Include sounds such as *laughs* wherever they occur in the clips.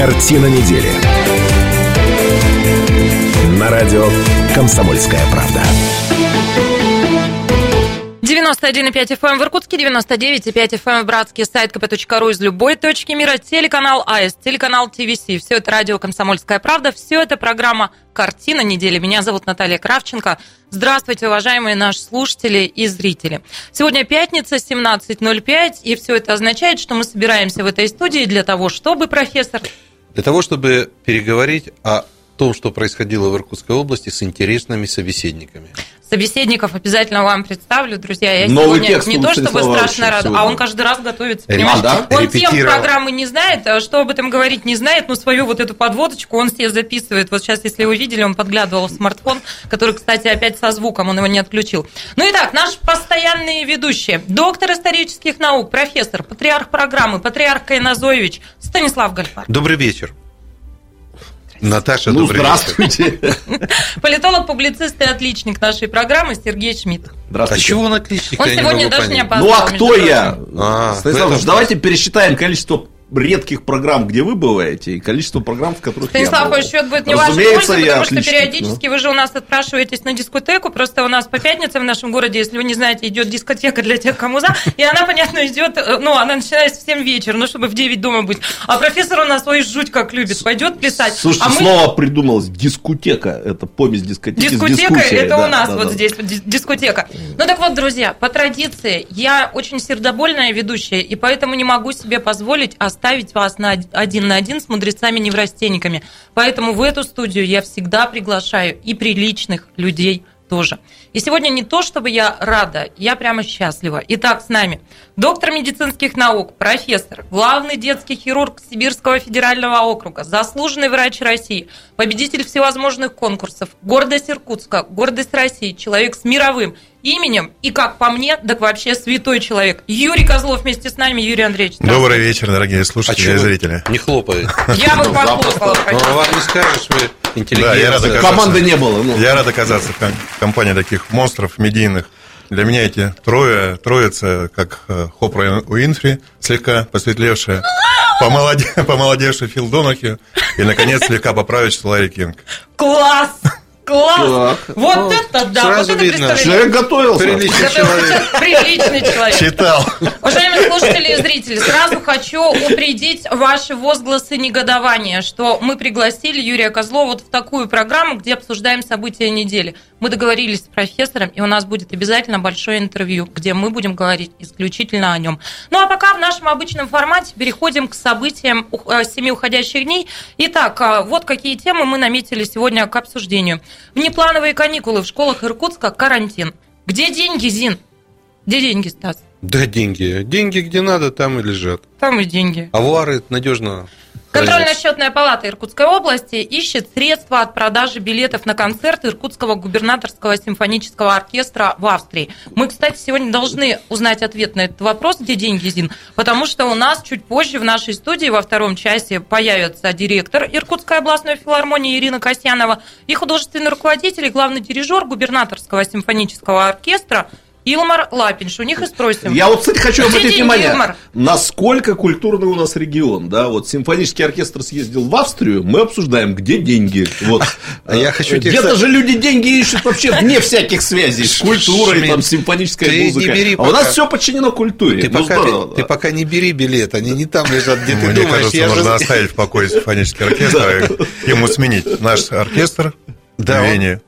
Картина недели. На радио «Комсомольская правда». 91,5 FM эм в Иркутске, 99,5 FM эм в Братске, сайт kp.ру из любой точки мира, телеканал АС, телеканал ТВС. Все это радио «Комсомольская правда», все это программа «Картина недели». Меня зовут Наталья Кравченко. Здравствуйте, уважаемые наши слушатели и зрители. Сегодня пятница, 17.05, и все это означает, что мы собираемся в этой студии для того, чтобы, профессор... Для того, чтобы переговорить о том, что происходило в Иркутской области с интересными собеседниками собеседников обязательно вам представлю, друзья. Я Новый сегодня не то чтобы страшно рада, а он каждый раз готовится, понимаешь? Да? Он тем программы не знает, а что об этом говорить не знает, но свою вот эту подводочку он себе записывает. Вот сейчас, если вы видели, он подглядывал в смартфон, который, кстати, опять со звуком, он его не отключил. Ну и так, наш постоянные ведущие, доктор исторических наук, профессор, патриарх программы, патриарх Кайназоевич Станислав Гальфар. Добрый вечер. Наташа, ну, здравствуйте. Политолог, публицист и отличник нашей программы Сергей Шмидт. Здравствуйте. А чего он отличник? Он сегодня даже понять. не опоздал. Ну, а кто я? А, Станислав, давайте пересчитаем количество редких программ, где вы бываете, и количество программ, в которых Станислав, я бывал. счет будет не ваша польза, потому что периодически ну. вы же у нас отпрашиваетесь на дискотеку, просто у нас по пятницам в нашем городе, если вы не знаете, идет дискотека для тех, кому за, и она, понятно, идет, э, ну, она начинается в 7 вечера, ну, чтобы в 9 дома быть. А профессор у нас свой жуть как любит, пойдет писать. Слушайте, а мы... слово придумалось, дискотека, это помесь дискотеки Дискотека, это да, у нас да, вот да. здесь, дискотека. Ну, так вот, друзья, по традиции, я очень сердобольная ведущая, и поэтому не могу себе позволить оставить вас на один на один с мудрецами-неврастенниками. Поэтому в эту студию я всегда приглашаю и приличных людей тоже. И сегодня не то, чтобы я рада, я прямо счастлива. Итак, с нами доктор медицинских наук, профессор, главный детский хирург Сибирского федерального округа, заслуженный врач России, победитель всевозможных конкурсов, гордость Иркутска, гордость России, человек с мировым именем и, как по мне, так вообще святой человек. Юрий Козлов вместе с нами. Юрий Андреевич. Добрый вечер, дорогие слушатели а и зрители. Не хлопает. Я бы похлопала. Ну, вам не скажешь, вы оказаться, Команды не было. Ну. Я рад оказаться в компании таких монстров медийных. Для меня эти трое, троица, как э, Хопра Уинфри, слегка посветлевшая, помолоде, *laughs* помолодевший Фил Донахи и, наконец, слегка поправивший Ларри Кинг. Класс! Класс! Так. Вот ну, это да! Сразу вот видно. Это человек готовился. Приличный человек. Приличный человек. Читал. Уважаемые слушатели и зрители, сразу хочу упредить ваши возгласы негодования, что мы пригласили Юрия Козлова вот в такую программу, где обсуждаем события недели. Мы договорились с профессором, и у нас будет обязательно большое интервью, где мы будем говорить исключительно о нем. Ну а пока в нашем обычном формате переходим к событиям э, семи уходящих дней. Итак, э, вот какие темы мы наметили сегодня к обсуждению. Внеплановые каникулы в школах Иркутска, карантин. Где деньги, Зин? Где деньги, Стас? Да, деньги. Деньги где надо, там и лежат. Там и деньги. Авуары надежно Контрольно-счетная палата Иркутской области ищет средства от продажи билетов на концерт Иркутского губернаторского симфонического оркестра в Австрии. Мы, кстати, сегодня должны узнать ответ на этот вопрос, где деньги, Зин, потому что у нас чуть позже в нашей студии во втором часе появится директор Иркутской областной филармонии Ирина Касьянова и художественный руководитель и главный дирижер губернаторского симфонического оркестра Илмар Лапинш, у них и спросим. Я вот, кстати, хочу обратить внимание, Илмар? насколько культурный у нас регион, да, вот симфонический оркестр съездил в Австрию, мы обсуждаем, где деньги, вот. *laughs* А я хочу Где-то же люди деньги ищут вообще вне всяких связей с культурой, там, симфонической музыкой. А у нас все подчинено культуре. Ты ну, пока не бери билет, они не там лежат, где ты думаешь. Мне кажется, нужно оставить в покое симфонический оркестр, ему сменить наш оркестр, да,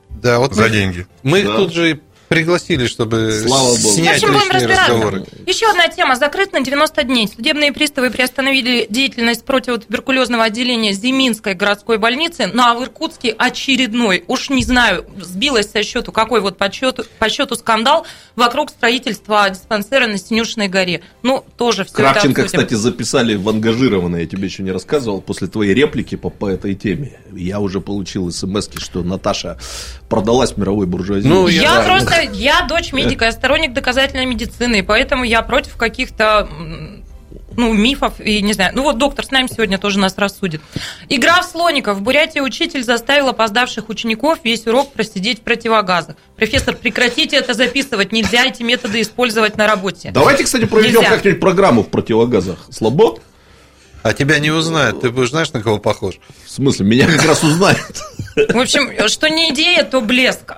да, вот за деньги. Мы тут же пригласили, чтобы Слава Богу. снять в общем, лишние разговоры. Еще одна тема. Закрыт на 90 дней. Судебные приставы приостановили деятельность противотуберкулезного отделения Зиминской городской больницы, ну а в Иркутске очередной, уж не знаю, сбилась со счету, какой вот по счету, по счету скандал вокруг строительства диспансера на Синюшиной горе. Ну, тоже все Кравченко, это кстати, записали в ангажированное, я тебе еще не рассказывал, после твоей реплики по, по этой теме. Я уже получил смс что Наташа продалась мировой буржуазии. Ну, я, я да, просто *laughs* я дочь медика, я сторонник доказательной медицины, и поэтому я против каких-то ну, мифов и не знаю. Ну вот доктор с нами сегодня тоже нас рассудит. Игра в слоников. В Бурятии учитель заставил опоздавших учеников весь урок просидеть в противогазах. Профессор, прекратите это записывать. Нельзя эти методы использовать на работе. Давайте, кстати, проведем как-нибудь программу в противогазах. Слабо? А тебя не узнают. Ты будешь знаешь, на кого похож? В смысле, меня как раз узнают. В общем, что не идея, то блеск.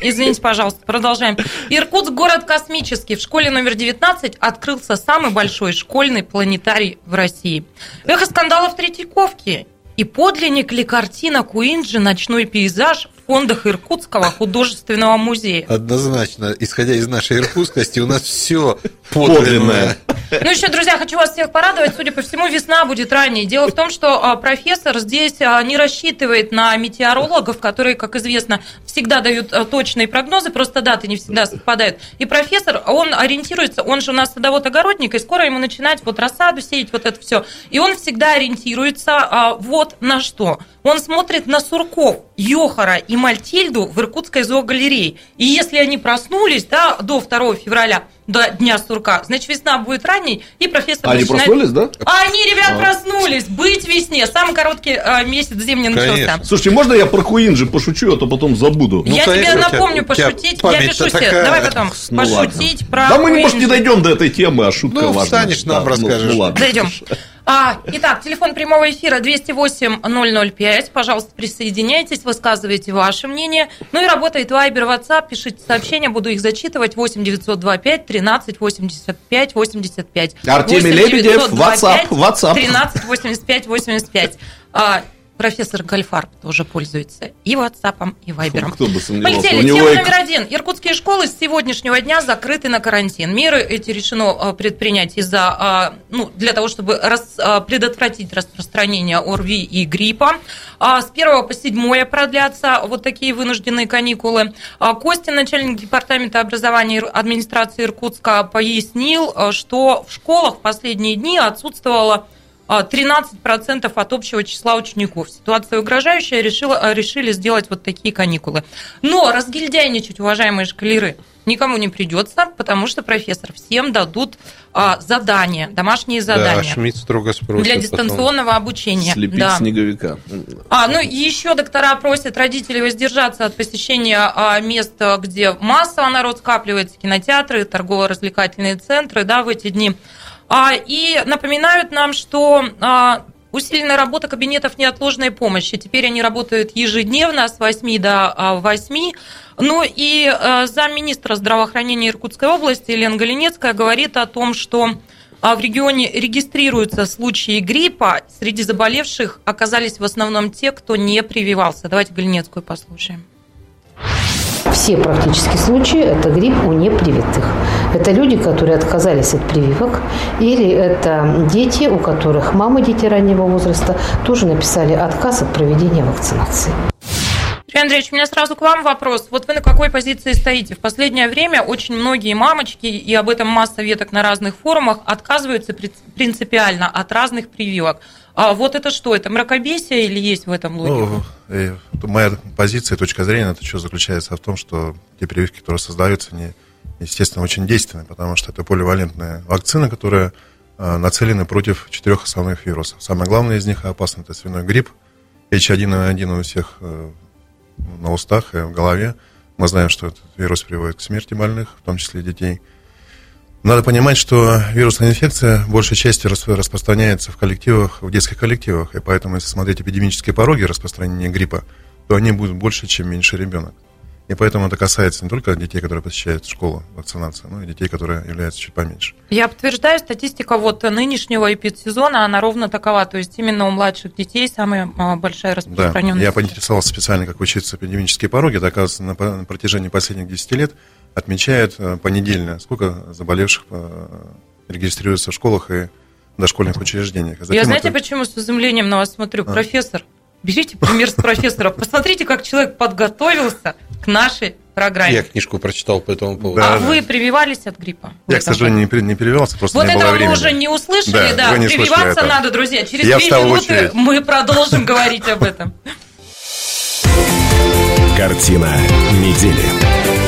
Извините, пожалуйста, продолжаем. Иркутск – город космический. В школе номер 19 открылся самый большой школьный планетарий в России. Эхо скандалов Третьяковки. И подлинник ли картина Куинджи «Ночной пейзаж» в фондах Иркутского художественного музея? Однозначно, исходя из нашей иркутскости, у нас все Подлинное. Ну еще, друзья, хочу вас всех порадовать. Судя по всему, весна будет ранней. Дело в том, что а, профессор здесь а, не рассчитывает на метеорологов, которые, как известно, всегда дают а, точные прогнозы, просто даты не всегда совпадают. И профессор, он ориентируется, он же у нас садовод-огородник, и скоро ему начинать вот рассаду сеять, вот это все. И он всегда ориентируется вот на что. Он смотрит на сурков, Йохара и Мальтильду в Иркутской зоогалерее. И если они проснулись да, до 2 февраля, до Дня сурка, значит, весна будет ранней, и профессор Они начинает... проснулись, да? А они, ребят, проснулись. Быть весне. Самый короткий а, месяц зимний начался. Конечно. Слушайте, можно я про Куинджи пошучу, а то потом забуду? Ну, я тебе конечно, у тебя- напомню тебя пошутить. Я память-то пишу себе. такая. Давай потом Ну ладно. пошутить про Да мы, может, не дойдем до этой темы, а шутка Ну, важная. встанешь, нам Да, ну, расскажешь. Ну, ладно. Зайдем. А, итак, телефон прямого эфира 208-005. Пожалуйста, присоединяйтесь, высказывайте ваше мнение. Ну и работает Вайбер, WhatsApp. Пишите сообщения, буду их зачитывать. 8 925 13 85 85. Артемий 8 Лебедев, 925 WhatsApp, WhatsApp. 13 85 85. А, профессор Гальфар тоже пользуется и WhatsApp, и Вайбером. Кто бы сомневался. Полетели. У него Тема и- номер один. Иркутские школы с сегодняшнего дня закрыты на карантин. Меры эти решено а, предпринять из-за, а, ну, для того, чтобы рас- а, предотвратить распространение ОРВИ и гриппа. С 1 по 7 продлятся вот такие вынужденные каникулы. Костин, начальник департамента образования администрации Иркутска, пояснил, что в школах в последние дни отсутствовало 13% от общего числа учеников. Ситуация угрожающая, решила, а, решили сделать вот такие каникулы. Но разгильдяйничать, уважаемые шкалеры, никому не придется, потому что профессор всем дадут а, задания, домашние Да, задания Шмидт строго спросит. для потом. дистанционного обучения. Слепить Да. снеговика. А, ну и еще доктора просят родителей воздержаться от посещения а, мест, где массово народ скапливается, кинотеатры, торгово-развлекательные центры, да, в эти дни. А, и напоминают нам, что а, усиленная работа кабинетов неотложной помощи. Теперь они работают ежедневно с 8 до а, 8. Ну и а, замминистра здравоохранения Иркутской области Елена Галинецкая говорит о том, что а в регионе регистрируются случаи гриппа. Среди заболевших оказались в основном те, кто не прививался. Давайте Галинецкую послушаем. Все практически случаи – это грипп у непривитых. Это люди, которые отказались от прививок, или это дети, у которых мамы, дети раннего возраста, тоже написали отказ от проведения вакцинации. Юрий Андреевич, у меня сразу к вам вопрос. Вот вы на какой позиции стоите? В последнее время очень многие мамочки, и об этом масса веток на разных форумах, отказываются при- принципиально от разных прививок. А вот это что? Это мракобесие или есть в этом логика? Ну, э, моя позиция, точка зрения это что заключается в том, что те прививки, которые создаются, они, естественно, очень действенны, потому что это поливалентная вакцина, которая э, нацелена против четырех основных вирусов. Самое главное из них и опасный это свиной грипп. H1N1 у всех э, на устах и в голове. Мы знаем, что этот вирус приводит к смерти больных, в том числе детей. Надо понимать, что вирусная инфекция большей частью рас- распространяется в коллективах, в детских коллективах, и поэтому, если смотреть эпидемические пороги распространения гриппа, то они будут больше, чем меньший ребенок. И поэтому это касается не только детей, которые посещают школу, вакцинацию, но и детей, которые являются чуть поменьше. Я подтверждаю, статистика вот нынешнего эпидсезона, она ровно такова. То есть именно у младших детей самая а, большая Да, распространенность. я поинтересовался специально, как учиться эпидемические пороги. Это, оказывается, на протяжении последних 10 лет отмечают э, понедельно, сколько заболевших э, регистрируется в школах и дошкольных учреждениях. А Я затем знаете, это- почему с изумлением на вас смотрю? А. Профессор, берите пример с профессора. Посмотрите, как человек подготовился к нашей программе. Я книжку прочитал по этому поводу. Да, а да. вы прививались от гриппа? Я, к сожалению, не, не перевелся, просто Вот не было этого мы времени. уже не услышали, Да, да. вы не Прививаться этого. надо, друзья. Через Я две минуты очередь. мы продолжим говорить об этом. Картина недели.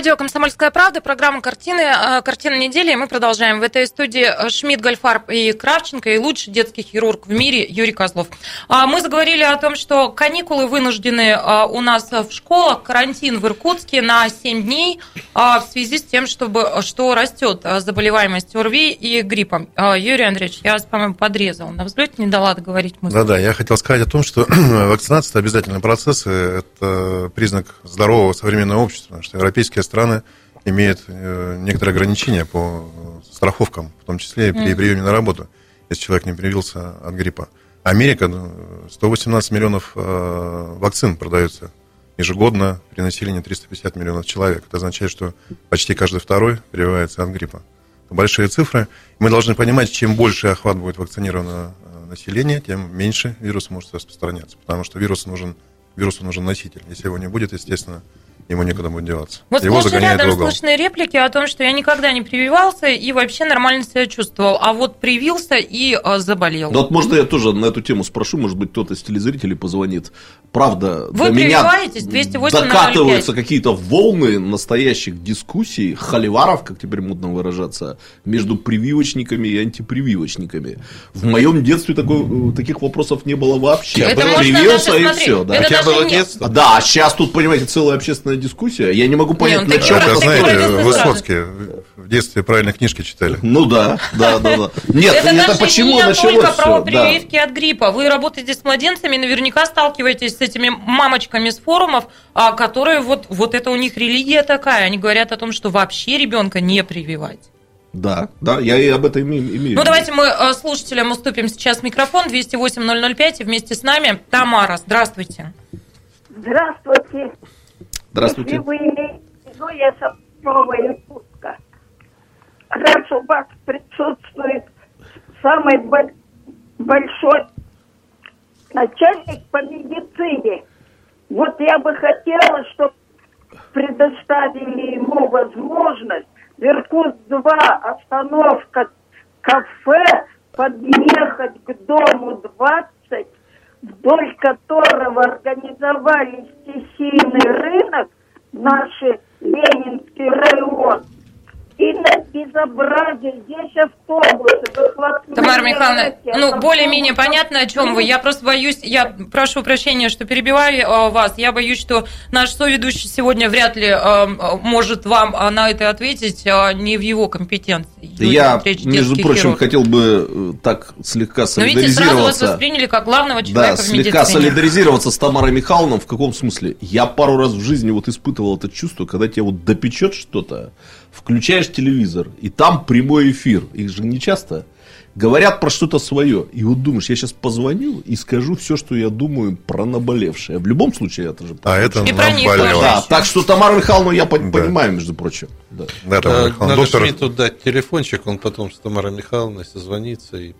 Радио «Комсомольская правда», программа «Картины», э, «Картина недели». И мы продолжаем. В этой студии Шмидт, Гольфарб и Кравченко, и лучший детский хирург в мире Юрий Козлов. А, мы заговорили о том, что каникулы вынуждены э, у нас в школах, карантин в Иркутске на 7 дней а, в связи с тем, чтобы, что растет заболеваемость ОРВИ и гриппом. А, Юрий Андреевич, я вас, по-моему, подрезал на взлете, не дала договорить мысль. Да-да, я хотел сказать о том, что *clears throat* вакцинация – это обязательный процесс, это признак здорового современного общества, что европейские страны имеют э, некоторые ограничения по страховкам, в том числе и при приеме на работу, если человек не привился от гриппа. Америка, 118 ну, миллионов э, вакцин продается ежегодно, при населении 350 миллионов человек. Это означает, что почти каждый второй прививается от гриппа. Это большие цифры. Мы должны понимать, чем больше охват будет вакцинировано э, население, тем меньше вирус может распространяться, потому что вирус нужен, вирусу нужен носитель. Если его не будет, естественно, ему некуда будет деваться. Вот Его сплошь рядом слышны реплики о том, что я никогда не прививался и вообще нормально себя чувствовал, а вот привился и а, заболел. Да вот можно я тоже на эту тему спрошу, может быть, кто-то из телезрителей позвонит. Правда, Вы до меня 208 докатываются какие-то волны настоящих дискуссий, холиваров, как теперь модно выражаться, между прививочниками и антипрививочниками. В моем детстве такой, таких вопросов не было вообще. Это Привился и все. Да. Это было детство? Да, а сейчас тут, понимаете, целая общественная дискуссия. Я не могу понять, на чем это. знаете, Высоцкий в детстве правильно книжки читали. Ну да, да, да, да. Нет, это, это почему не началось только про прививки да. от гриппа. Вы работаете с младенцами, наверняка сталкиваетесь с этими мамочками с форумов, а, которые вот, вот это у них религия такая. Они говорят о том, что вообще ребенка не прививать. Да, да, я и об этом имею. Ну, давайте мы э, слушателям уступим сейчас микрофон 208-005, и вместе с нами Тамара. Здравствуйте. Здравствуйте. Здравствуйте. Если вы имеете в виду, я Сапрова Иркутска. Раз у вас присутствует самый большой начальник по медицине, вот я бы хотела, чтобы предоставили ему возможность в Иркутск-2 остановка кафе подъехать к дому 20 вдоль которого организовали стихийный рынок, наши Ленинский район, и на безобразие здесь автобусы Тамара Михайловна, ну, более-менее понятно, о чем вы. Я просто боюсь, я прошу прощения, что перебиваю э, вас. Я боюсь, что наш соведущий сегодня вряд ли э, может вам э, на это ответить, не в его компетенции. Я, между прочим, хирург. хотел бы так слегка солидаризироваться. Но видите, сразу вас восприняли как главного человека да, в медицине. слегка солидаризироваться с Тамарой Михайловной. В каком смысле? Я пару раз в жизни вот испытывал это чувство, когда тебя вот допечет что-то, включаешь телевизор, и там прямой эфир. Их же не часто говорят про что-то свое. И вот думаешь, я сейчас позвоню и скажу все, что я думаю про наболевшее. В любом случае это же... А это и наболело. Да, так что Тамару Михайловну я да. понимаю, между прочим. Да. Да, Тамара Надо доктор... Шмидту дать телефончик, он потом с Тамарой Михайловной созвонится и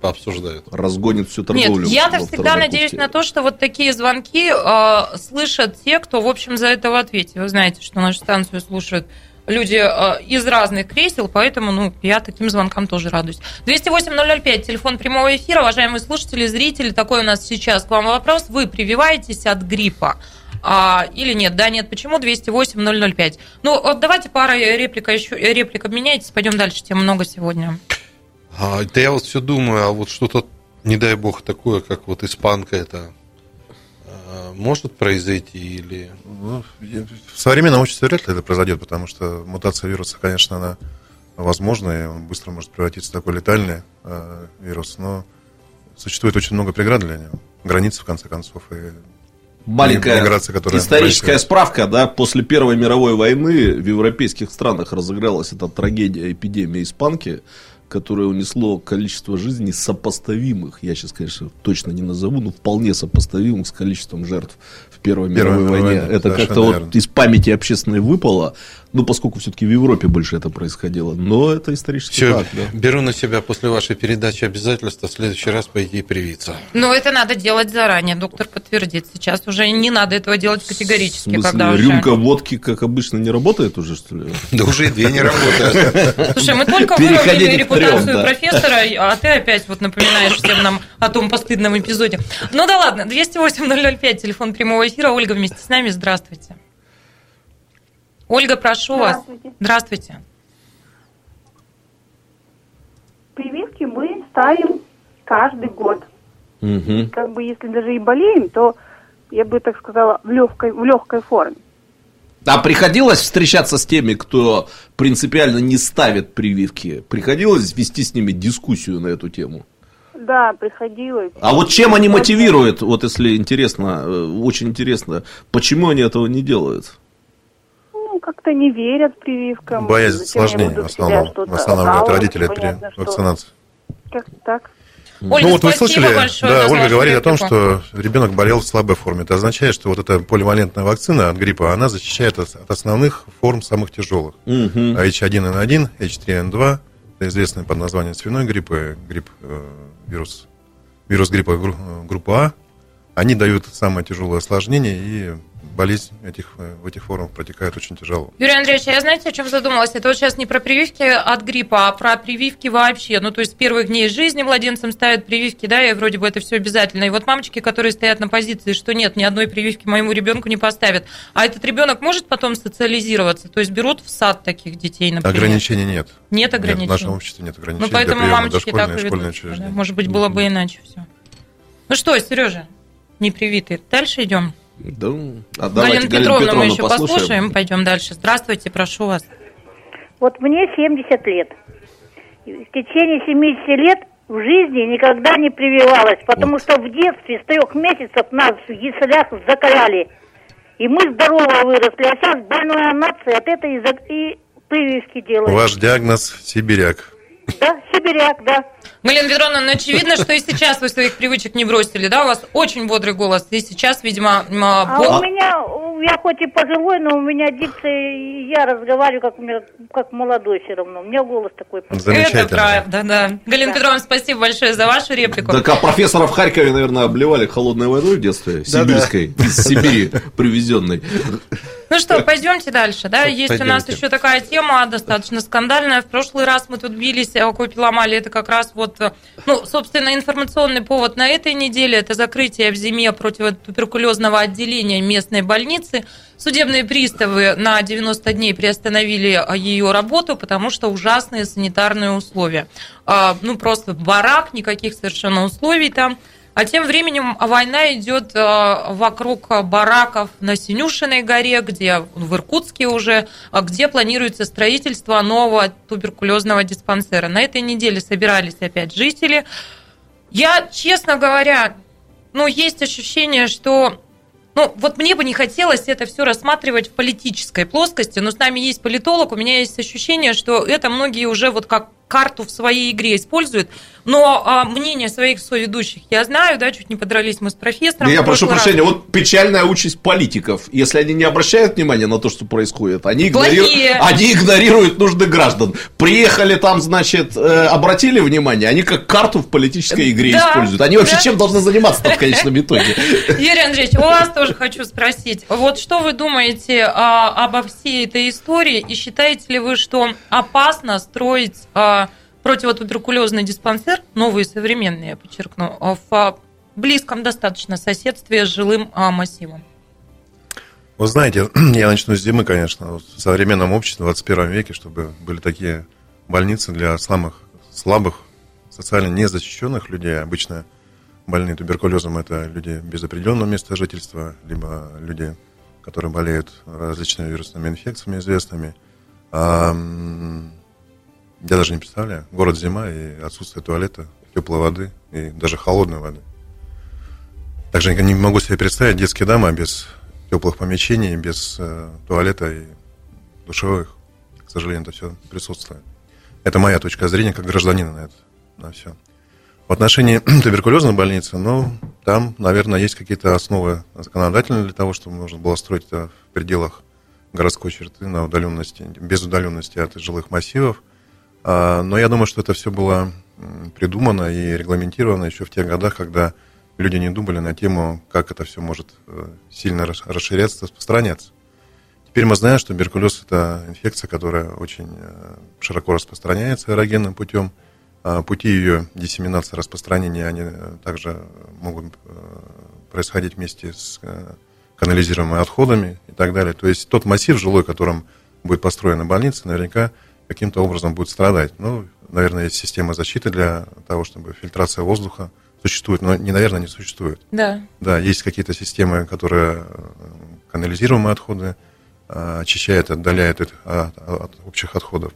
пообсуждают. Разгонит всю торговлю. Нет, я-то всегда надеюсь на то, что вот такие звонки э, слышат те, кто, в общем, за это в ответе. Вы знаете, что нашу станцию слушают люди э, из разных кресел, поэтому ну, я таким звонкам тоже радуюсь. 208-005, телефон прямого эфира. Уважаемые слушатели, зрители, такой у нас сейчас к вам вопрос. Вы прививаетесь от гриппа? А, или нет? Да, нет. Почему 208-005? Ну, вот давайте пара реплика еще, реплик обменяйтесь, пойдем дальше, тем много сегодня. А, да я вот все думаю, а вот что-то, не дай бог, такое, как вот испанка это может произойти или... Ну, в современном обществе вряд ли это произойдет, потому что мутация вируса, конечно, она возможна, и он быстро может превратиться в такой летальный э, вирус, но существует очень много преград для него, границы, в конце концов, и Маленькая которая историческая происходит. справка, да, после Первой мировой войны в европейских странах разыгралась эта трагедия эпидемии испанки, которое унесло количество жизней сопоставимых, я сейчас, конечно, точно не назову, но вполне сопоставимых с количеством жертв в Первой, Первой мировой войне. войне. Это как-то вот из памяти общественной выпало. Ну, поскольку все-таки в Европе больше это происходило. Но это исторически Все, так, да. Беру на себя после вашей передачи обязательства в следующий раз пойти и привиться. Но это надо делать заранее, доктор подтвердит. Сейчас уже не надо этого делать категорически. В смысле, когда рюмка уже... водки, как обычно, не работает уже, что ли? Да уже и две не работают. Слушай, мы только выровняли репутацию профессора, а ты опять вот напоминаешь всем нам о том постыдном эпизоде. Ну да ладно, 208 005, телефон прямого эфира. Ольга вместе с нами. Здравствуйте. Ольга, прошу вас. Здравствуйте. Прививки мы ставим каждый год. Угу. Как бы если даже и болеем, то я бы так сказала в легкой в легкой форме. А приходилось встречаться с теми, кто принципиально не ставит прививки? Приходилось вести с ними дискуссию на эту тему? Да, приходилось. А вот чем они мотивируют, вот если интересно, э, очень интересно, почему они этого не делают? Как-то не верят прививкам. Боязнь осложнений в основном, восстанавливают родители при вакцинации. Как-то так. Ольга, ну вот вы слышали, да, Ольга говорит о том, что ребенок болел в слабой форме. Это означает, что вот эта поливалентная вакцина от гриппа, она защищает от основных форм самых тяжелых. Угу. H1N1, H3N2, это известный под названием свиной грипп, грипп э, вирус, вирус гриппа группы А, они дают самое тяжелое осложнение и болезнь этих, э, в этих формах протекает очень тяжело. Юрий Андреевич, я знаете, о чем задумалась? Это вот сейчас не про прививки от гриппа, а про прививки вообще. Ну, то есть с первых дней жизни младенцам ставят прививки, да, и вроде бы это все обязательно. И вот мамочки, которые стоят на позиции, что нет, ни одной прививки моему ребенку не поставят. А этот ребенок может потом социализироваться? То есть берут в сад таких детей, например? Ограничений нет. Нет ограничений? Нет, в нашем обществе нет ограничений. Ну, поэтому мамочки так и ведут. Может быть, было бы иначе все. Ну что, Сережа, не привитый. Дальше идем. Да, а давайте Галину Петровну, Петровну мы еще послушаем. послушаем. Пойдем дальше. Здравствуйте, прошу вас. Вот мне 70 лет. в течение 70 лет в жизни никогда не прививалась, потому вот. что в детстве с трех месяцев нас в яслях закаляли. И мы здорово выросли, а сейчас больная нация от этой и прививки делают. Ваш диагноз сибиряк. Да, сибиряк, да. Галина Петровна, ну очевидно, что и сейчас вы своих привычек не бросили, да? У вас очень бодрый голос, и сейчас, видимо... А бо... у меня, я хоть и пожилой, но у меня дикция, я разговариваю как, как молодой все равно. У меня голос такой. Это правда, да. Галина да. Петровна, спасибо большое за вашу реплику. Так, а профессора в Харькове, наверное, обливали холодной водой в детстве, сибирской, из Сибири привезенной. Ну что, пойдемте дальше, да? Есть пойдемте. у нас еще такая тема достаточно скандальная. В прошлый раз мы тут бились, а копи ломали. Это как раз вот, ну, собственно, информационный повод на этой неделе. Это закрытие в зиме противотуберкулезного отделения местной больницы. Судебные приставы на 90 дней приостановили ее работу, потому что ужасные санитарные условия. А, ну, просто барак, никаких совершенно условий там. А тем временем война идет э, вокруг бараков на Синюшиной горе, где в Иркутске уже, а где планируется строительство нового туберкулезного диспансера. На этой неделе собирались опять жители. Я, честно говоря, ну, есть ощущение, что ну, вот мне бы не хотелось это все рассматривать в политической плоскости, но с нами есть политолог, у меня есть ощущение, что это многие уже вот как карту в своей игре используют. Но а, мнение своих соведущих я знаю, да, чуть не подрались мы с профессором. Я прошу прощения, вот печальная участь политиков. Если они не обращают внимания на то, что происходит, они, игнорируют, они игнорируют нужды граждан. Приехали там, значит, э, обратили внимание, они как карту в политической игре да, используют. Они вообще да. чем должны заниматься в конечном *laughs* итоге? Юрий Андреевич, у вас тоже хочу спросить. Вот что вы думаете а, обо всей этой истории и считаете ли вы, что опасно строить а, противотуберкулезный диспансер, новый и современный, я подчеркну, в близком достаточно соседстве с жилым а, массивом. Вы знаете, *clears throat* я начну с зимы, конечно. В современном обществе в 21 веке, чтобы были такие больницы для самых слабых, социально незащищенных людей. Обычно больные туберкулезом – это люди без определенного места жительства, либо люди, которые болеют различными вирусными инфекциями известными. Я даже не представляю. Город зима и отсутствие туалета, теплой воды и даже холодной воды. Также я не могу себе представить детские дома без теплых помещений, без э, туалета и душевых. К сожалению, это все присутствует. Это моя точка зрения как гражданина на это, на все. В отношении *clears throat* туберкулезной больницы, ну, там, наверное, есть какие-то основы законодательные для того, чтобы можно было строить это в пределах городской черты на удаленности, без удаленности от жилых массивов. А, но я думаю, что это все было придумано и регламентировано еще в тех годах, когда люди не думали на тему, как это все может э, сильно расширяться, распространяться. Теперь мы знаем, что туберкулез – это инфекция, которая очень э, широко распространяется аэрогенным путем. А пути ее диссеминации, распространения, они э, также могут происходить вместе с канализируемыми отходами и так далее. То есть тот массив жилой, в котором будет построена больница, наверняка каким-то образом будет страдать. Ну, наверное, есть система защиты для того, чтобы фильтрация воздуха существует, но не, наверное, не существует. Да. Да, есть какие-то системы, которые э, канализируемые отходы э, очищают, отдаляют от, от, от общих отходов.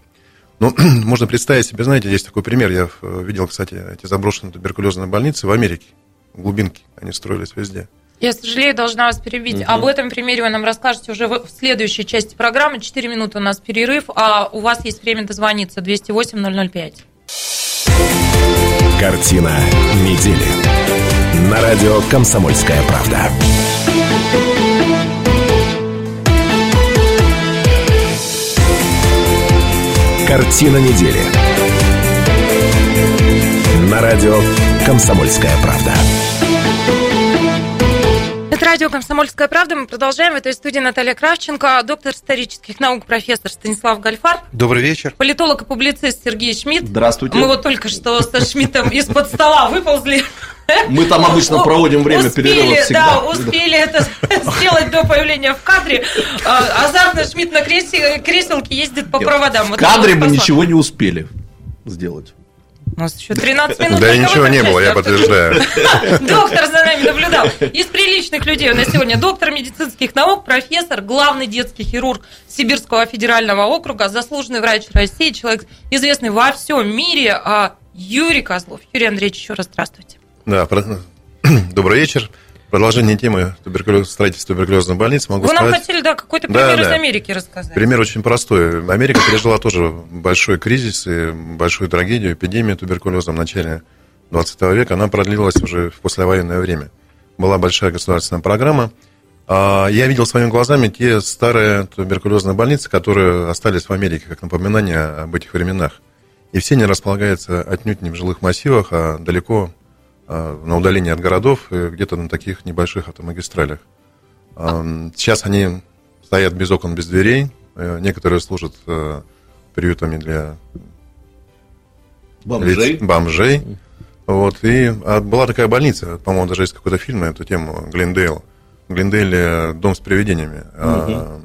Ну, *clears throat* можно представить себе, знаете, есть такой пример. Я видел, кстати, эти заброшенные туберкулезные больницы в Америке, в глубинке. Они строились везде. Я сожалею, должна вас перебить. Угу. Об этом примере вы нам расскажете уже в следующей части программы. Четыре минуты у нас перерыв, а у вас есть время дозвониться 208-005. Картина недели. На радио «Комсомольская правда». Картина недели. На радио «Комсомольская правда». Радио «Комсомольская правда». Мы продолжаем. В этой студии Наталья Кравченко, доктор исторических наук, профессор Станислав Гальфарб. Добрый вечер. Политолог и публицист Сергей Шмидт. Здравствуйте. Мы вот только что со Шмидтом из-под стола выползли. Мы там обычно проводим время перерыва всегда. Да, успели это сделать до появления в кадре. А, азартно Шмидт на креселке ездит по проводам. В кадре мы ничего не успели сделать. У нас еще 13 минут. Да ничего не было, я подтверждаю. *laughs* Доктор за нами наблюдал. Из приличных людей у нас сегодня доктор медицинских наук, профессор, главный детский хирург Сибирского федерального округа, заслуженный врач России, человек, известный во всем мире, а Юрий Козлов. Юрий Андреевич, еще раз здравствуйте. Да, *clears throat* добрый вечер продолжение темы туберкулез, строительства туберкулезной больницы могу Вы сказать... Вы нам хотели, да, какой-то пример да, из Америки рассказать. Пример очень простой. Америка пережила тоже большой кризис и большую трагедию, эпидемию туберкулеза в начале 20 века. Она продлилась уже в послевоенное время. Была большая государственная программа. А, я видел своими глазами те старые туберкулезные больницы, которые остались в Америке, как напоминание об этих временах. И все они располагаются отнюдь не в жилых массивах, а далеко на удалении от городов, где-то на таких небольших автомагистралях. Сейчас они стоят без окон, без дверей. Э, некоторые служат э, приютами для бомжей. Лиц, бомжей. Вот, и а была такая больница, по-моему, даже есть какой-то фильм на эту тему, Глендейл. В Глендейле дом с привидениями. Угу.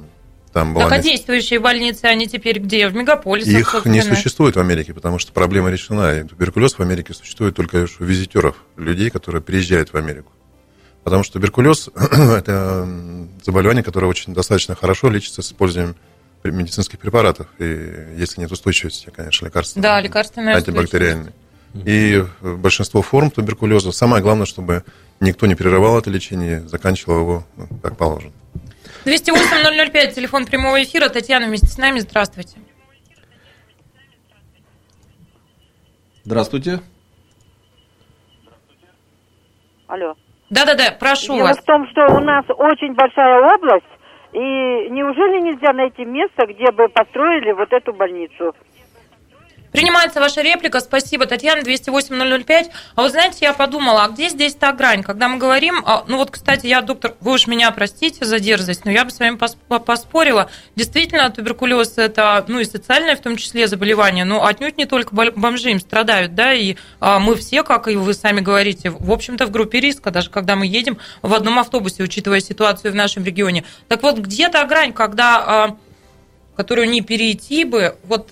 Там была... Так, а действующие больницы, они теперь где? В мегаполисах, Их собственно? не существует в Америке, потому что проблема решена. И туберкулез в Америке существует только у визитеров, людей, которые приезжают в Америку. Потому что туберкулез *clears throat* – это заболевание, которое очень достаточно хорошо лечится с использованием медицинских препаратов. И если нет устойчивости, конечно, лекарства. Да, лекарственные антибактериальные. И большинство форм туберкулеза. Самое главное, чтобы никто не прерывал это лечение, заканчивал его ну, как положено. 208-005, телефон прямого эфира. Татьяна вместе с нами. Здравствуйте. Здравствуйте. Алло. Да-да-да, прошу Дело вас. в том, что у нас очень большая область, и неужели нельзя найти место, где бы построили вот эту больницу? Принимается ваша реплика. Спасибо, Татьяна, 208-005. А вот знаете, я подумала, а где здесь та грань? Когда мы говорим, а, ну вот, кстати, я, доктор, вы уж меня простите за дерзость, но я бы с вами поспорила. Действительно, туберкулез – это, ну и социальное в том числе заболевание, но отнюдь не только бомжи им страдают, да, и а, мы все, как и вы сами говорите, в общем-то, в группе риска, даже когда мы едем в одном автобусе, учитывая ситуацию в нашем регионе. Так вот, где та грань, когда а, которую не перейти бы, вот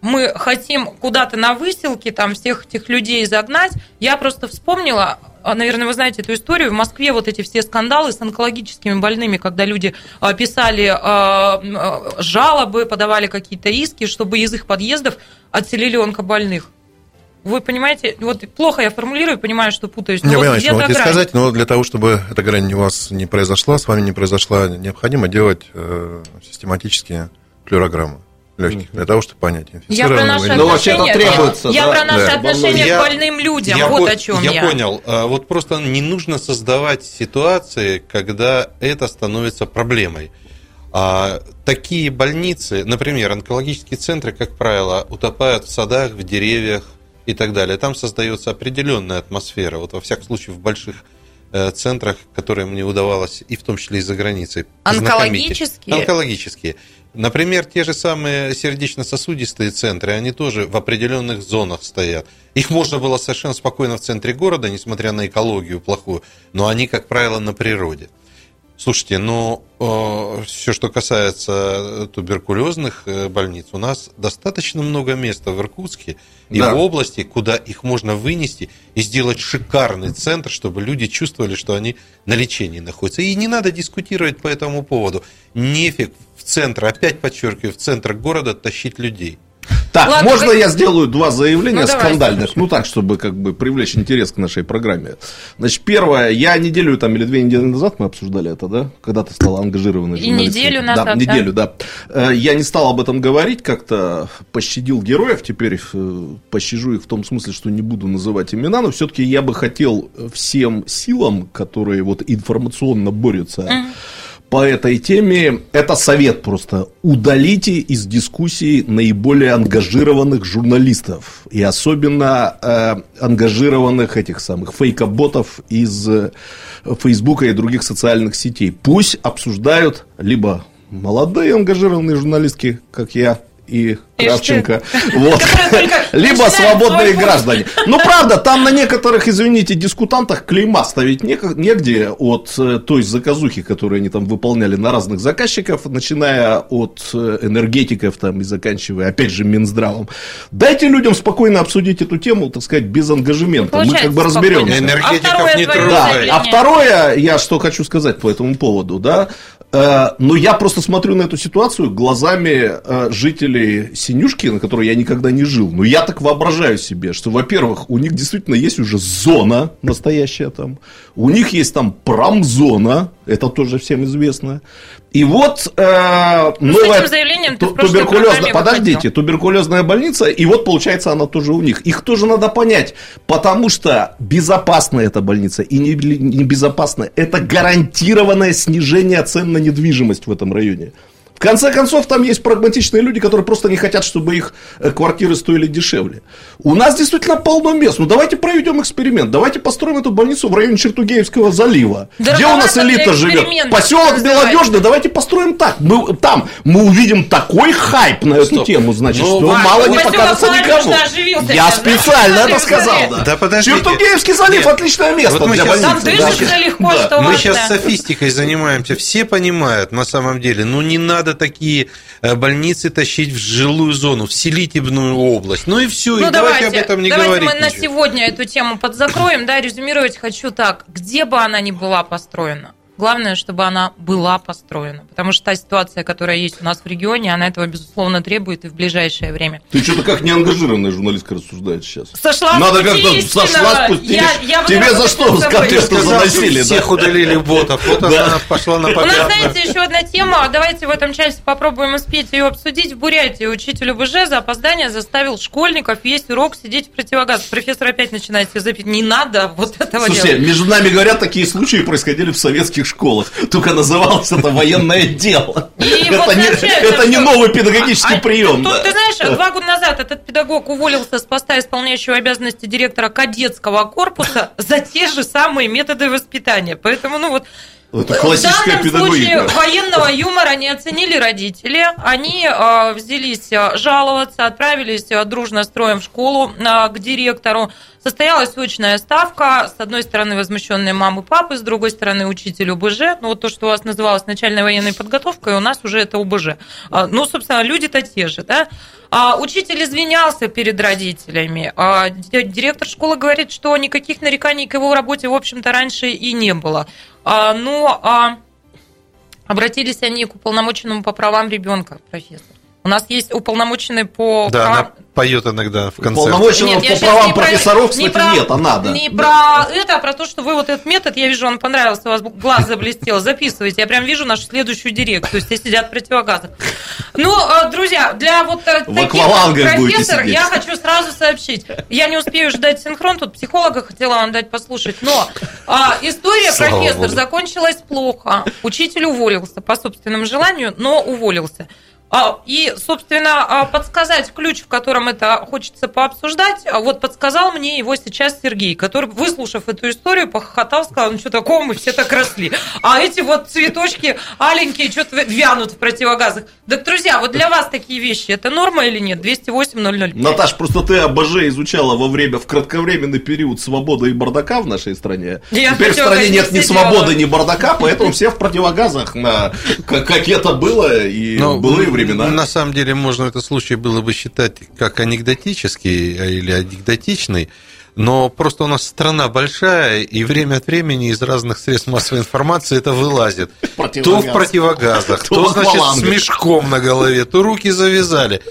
мы хотим куда-то на выселке там всех этих людей загнать. Я просто вспомнила, а, наверное, вы знаете эту историю. В Москве вот эти все скандалы с онкологическими больными, когда люди а, писали а, жалобы, подавали какие-то иски, чтобы из их подъездов отселили онкобольных. Вы понимаете, вот плохо я формулирую, понимаю, что путаюсь. Не, вот понимаю, что могу сказать, но для того, чтобы эта грань у вас не произошла, с вами не произошла, необходимо делать э, систематические флюорограммы легких, для того, чтобы понять, я про наши ну, отношения, требуется, я, да? про наши да. отношения я, к больным людям, я, вот о чем я. Я понял. А, вот просто не нужно создавать ситуации, когда это становится проблемой. А, такие больницы, например, онкологические центры, как правило, утопают в садах, в деревьях и так далее. Там создается определенная атмосфера. Вот во всяком случае в больших э, центрах, которые мне удавалось, и в том числе и за границей. Онкологические? Онкологические. Например, те же самые сердечно-сосудистые центры, они тоже в определенных зонах стоят. Их можно было совершенно спокойно в центре города, несмотря на экологию плохую, но они, как правило, на природе. Слушайте, ну, э, все, что касается туберкулезных э, больниц, у нас достаточно много места в Иркутске и да. в области, куда их можно вынести и сделать шикарный центр, чтобы люди чувствовали, что они на лечении находятся. И не надо дискутировать по этому поводу. Нефиг в центр, опять подчеркиваю, в центр города тащить людей. Так, Ладно, можно вы... я сделаю два заявления ну, скандальных? Ну так, чтобы как бы привлечь интерес к нашей программе. Значит, первое, я неделю там или две недели назад мы обсуждали это, да? Когда ты стала ангажированной И неделю назад, да? неделю, да. Э, я не стал об этом говорить, как-то пощадил героев, теперь э, пощажу их в том смысле, что не буду называть имена, но все-таки я бы хотел всем силам, которые вот информационно борются, mm по этой теме, это совет просто. Удалите из дискуссии наиболее ангажированных журналистов. И особенно э, ангажированных этих самых фейкоботов из э, Фейсбука и других социальных сетей. Пусть обсуждают либо молодые ангажированные журналистки, как я, и Кравченко. *laughs* Вот. *laughs* Либо свободные граждане. Ну, правда, там на некоторых, извините, дискутантах клейма ставить негде от э, той заказухи, которую они там выполняли на разных заказчиков, начиная от э, энергетиков там и заканчивая, опять же, Минздравом. Дайте людям спокойно обсудить эту тему, так сказать, без ангажемента. Мы как бы разберемся. Энергетиков а не трогай. А второе, я что хочу сказать по этому поводу, да, но я просто смотрю на эту ситуацию глазами жителей Синюшки, на которой я никогда не жил. Но я так воображаю себе, что, во-первых, у них действительно есть уже зона настоящая там. У них есть там промзона, это тоже всем известно. И вот э, ну, новая с этим заявлением ту- туберкулезная, подождите, выходил. туберкулезная больница, и вот получается она тоже у них. Их тоже надо понять, потому что безопасная эта больница и не, не это гарантированное снижение цен на недвижимость в этом районе. В конце концов, там есть прагматичные люди, которые просто не хотят, чтобы их э, квартиры стоили дешевле. У нас действительно полно мест. Ну, давайте проведем эксперимент. Давайте построим эту больницу в районе Чертугеевского залива. Да где у нас элита живет? Поселок Белодежный. Давайте построим так. Мы, там мы увидим такой хайп на эту Стоп. тему, значит, ну, что а, мало не покажется никому. Я специально это сказал. Да. да подождите. Чертугеевский залив отличное место вот для больницы. Там дышится да. легко, да. что Мы сейчас софистикой занимаемся. Все понимают на самом деле. Ну, не надо надо такие э, больницы тащить в жилую зону, в Селитебную область. Ну и все, ну, и давайте, давайте об этом не давайте говорить. мы ничего. на сегодня эту тему подзакроем, да, резюмировать хочу так. Где бы она ни была построена, Главное, чтобы она была построена. Потому что та ситуация, которая есть у нас в регионе, она этого, безусловно, требует и в ближайшее время. Ты что-то как неангажированная журналистка рассуждаешь сейчас. Сошла Надо как-то сошла с Я, я Тебе за что контекста заносили? Всех удалили ботов. Вот *laughs* она пошла на У нас, знаете, еще одна тема. Давайте в этом части попробуем успеть ее обсудить. В Бурятии учитель ОБЖ за опоздание заставил школьников весь урок сидеть в противогаз. Профессор опять начинает все запить. Не надо вот этого Слушай, делать. между нами говорят, такие случаи происходили в советских школах. Только называлось это военное дело. Это не, новый педагогический а, прием. Ты, знаешь, два года назад этот педагог уволился с поста исполняющего обязанности директора кадетского корпуса за те же самые методы воспитания. Поэтому, ну вот, это классическая в данном случае военного юмора не оценили родители. Они э, взялись жаловаться, отправились дружно строем в школу э, к директору. Состоялась очная ставка. С одной стороны, возмущенные мамы, папы, с другой стороны, учитель ОБЖ. Ну, вот то, что у вас называлось начальной военной подготовкой, у нас уже это ОБЖ. А, ну, собственно, люди-то те же, да? А учитель извинялся перед родителями. А директор школы говорит, что никаких нареканий к его работе, в общем-то, раньше и не было. А, но а, обратились они к уполномоченному по правам ребенка, профессор. У нас есть уполномоченный по да, правам... она поет иногда в конце. Уполномоченного по правам профессоров, кстати, про, нет, а надо. Не про это, а про то, что вы вот этот метод, я вижу, он понравился, у вас глаз заблестел, записывайте. Я прям вижу нашу следующую дирекцию, все сидят в противогазах. Ну, а, друзья, для вот э, таких профессор я хочу сразу сообщить. Я не успею ждать синхрон, тут психолога хотела вам дать послушать, но а, история Слава профессор Богу. закончилась плохо. Учитель уволился по собственному желанию, но уволился. А, и, собственно, а, подсказать ключ, в котором это хочется пообсуждать, а вот подсказал мне его сейчас Сергей, который, выслушав эту историю, похохотал, сказал, ну что такого, мы все так росли. А эти вот цветочки аленькие что-то вянут в противогазах. Так, друзья, вот для вас такие вещи, это норма или нет? 208 005. Наташ, просто ты АБЖ изучала во время, в кратковременный период свободы и бардака в нашей стране. Я Теперь в стране нет ни свободы, ни бардака, поэтому все в противогазах, на, как, как это было и Но, было и время времена. На самом деле, можно этот случай было бы считать как анекдотический или анекдотичный, но просто у нас страна большая, и время от времени из разных средств массовой информации это вылазит. То в противогазах, *laughs* то, значит, с мешком на голове, то руки завязали.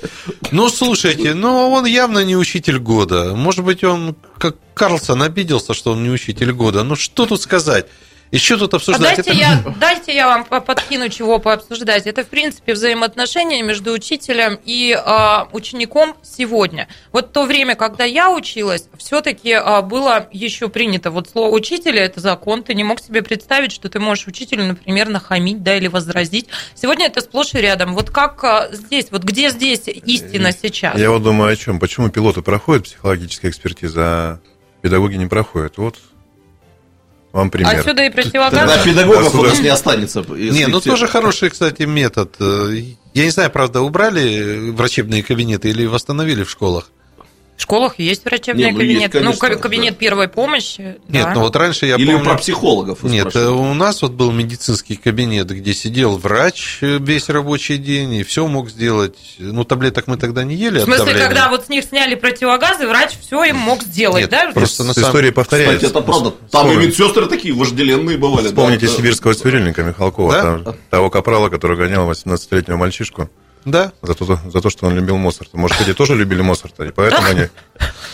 Ну, слушайте, ну, он явно не учитель года. Может быть, он, как Карлсон, обиделся, что он не учитель года. Ну, что тут сказать? Еще тут обсуждать. А дайте, это... я, *laughs* дайте я вам подкину, чего пообсуждать. Это, в принципе, взаимоотношения между учителем и э, учеником сегодня. Вот то время, когда я училась, все-таки э, было еще принято. Вот слово учителя это закон. Ты не мог себе представить, что ты можешь учителю, например, нахамить, да, или возразить. Сегодня это сплошь и рядом. Вот как э, здесь, вот где здесь истина сейчас? Я вот думаю о чем. Почему пилоты проходят психологические экспертизы, а педагоги не проходят? Вот вам пример. Отсюда и противогаз. Тогда педагогов у нас не останется. Не, ну тоже хороший, кстати, метод. Я не знаю, правда, убрали врачебные кабинеты или восстановили в школах? В школах есть врачебный Нет, ну, кабинет. Есть, конечно, ну, кабинет да. первой помощи. Нет, да. ну вот раньше я Или помню... про психологов. Нет, у нас вот был медицинский кабинет, где сидел врач весь рабочий день, и все мог сделать. Ну, таблеток мы тогда не ели. В смысле, когда вот с них сняли противогазы, врач все им мог сделать, Нет, да? Просто на самом... история повторяется. Кстати, это правда. Там и медсестры такие вожделенные бывали. Вспомните да? сибирского цирюльника Михалкова, да? там, того капрала, который гонял 18-летнего мальчишку. Да. За то, за то, что он любил Моцарта. Может, эти тоже любили Моцарта, и поэтому они...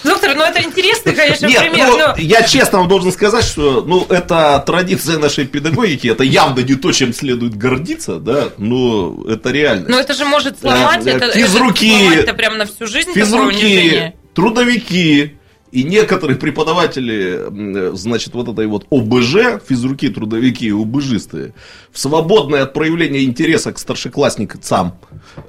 Доктор, ну это интересный, конечно, Нет, пример. Ну, но... Я честно вам должен сказать, что ну, это традиция нашей педагогики, это явно не то, чем следует гордиться, да, но это реально. Но это же может сломать, это, физруки, это, это прям на всю жизнь физруки, трудовики, и некоторые преподаватели, значит, вот этой вот ОБЖ, физруки, трудовики и ОБЖисты, в свободное от проявления интереса к старшеклассникам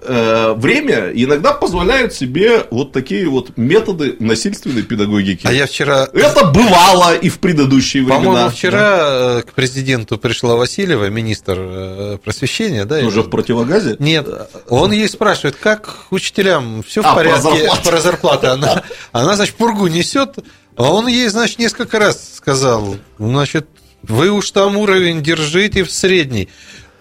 э, время иногда позволяют себе вот такие вот методы насильственной педагогики. А я вчера... Это бывало и в предыдущие времена. По-моему, вчера да? Э, к президенту пришла Васильева, министр э, просвещения, да? Уже в противогазе? Нет. Он ей спрашивает, как учителям все в а, порядке? Про зарплату. Про зарплату. Она, *laughs* она, значит, пургу несет, а он ей, значит, несколько раз сказал, значит, вы уж там уровень держите в средний.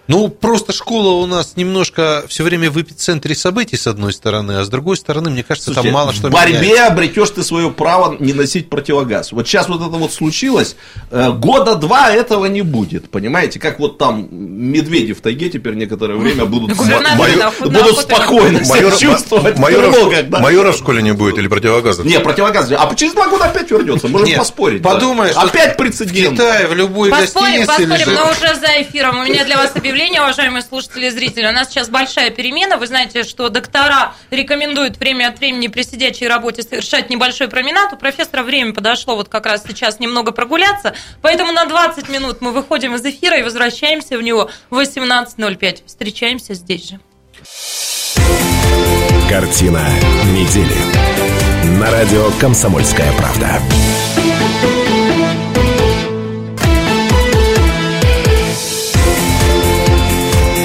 Ну, просто школа у нас немножко все время в эпицентре событий, с одной стороны, а с другой стороны, мне кажется, Слушайте, там мало что В борьбе меняется. обретешь ты свое право не носить противогаз. Вот сейчас вот это вот случилось, э, года два этого не будет, понимаете? Как вот там медведи в тайге теперь некоторое время будут, будут спокойно себя чувствовать. Майора в школе не будет или противогазов? Не, противогаз. А через два года опять вернется, можем поспорить. Подумай, Опять прецедент. В Китае, в любой гостинице Поспорим, но уже за эфиром. У меня для вас объявление объявление, уважаемые слушатели и зрители. У нас сейчас большая перемена. Вы знаете, что доктора рекомендуют время от времени при сидячей работе совершать небольшой променад. У профессора время подошло вот как раз сейчас немного прогуляться. Поэтому на 20 минут мы выходим из эфира и возвращаемся в него в 18.05. Встречаемся здесь же. Картина недели. На радио «Комсомольская правда».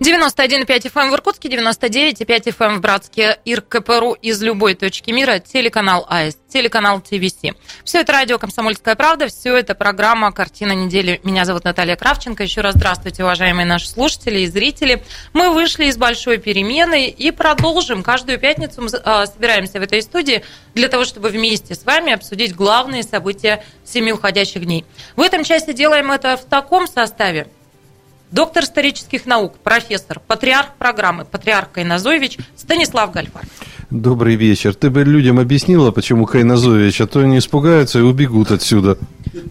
91,5 FM в Иркутске, 99,5 FM в Братске, ИРКПРУ из любой точки мира, телеканал АИС, телеканал ТВС. Все это радио «Комсомольская правда», все это программа «Картина недели». Меня зовут Наталья Кравченко. Еще раз здравствуйте, уважаемые наши слушатели и зрители. Мы вышли из большой перемены и продолжим. Каждую пятницу мы а, собираемся в этой студии для того, чтобы вместе с вами обсудить главные события семи уходящих дней. В этом части делаем это в таком составе – доктор исторических наук, профессор, патриарх программы, патриарх Кайназоевич Станислав Гальфар. Добрый вечер. Ты бы людям объяснила, почему Кайназович, а то они испугаются и убегут отсюда.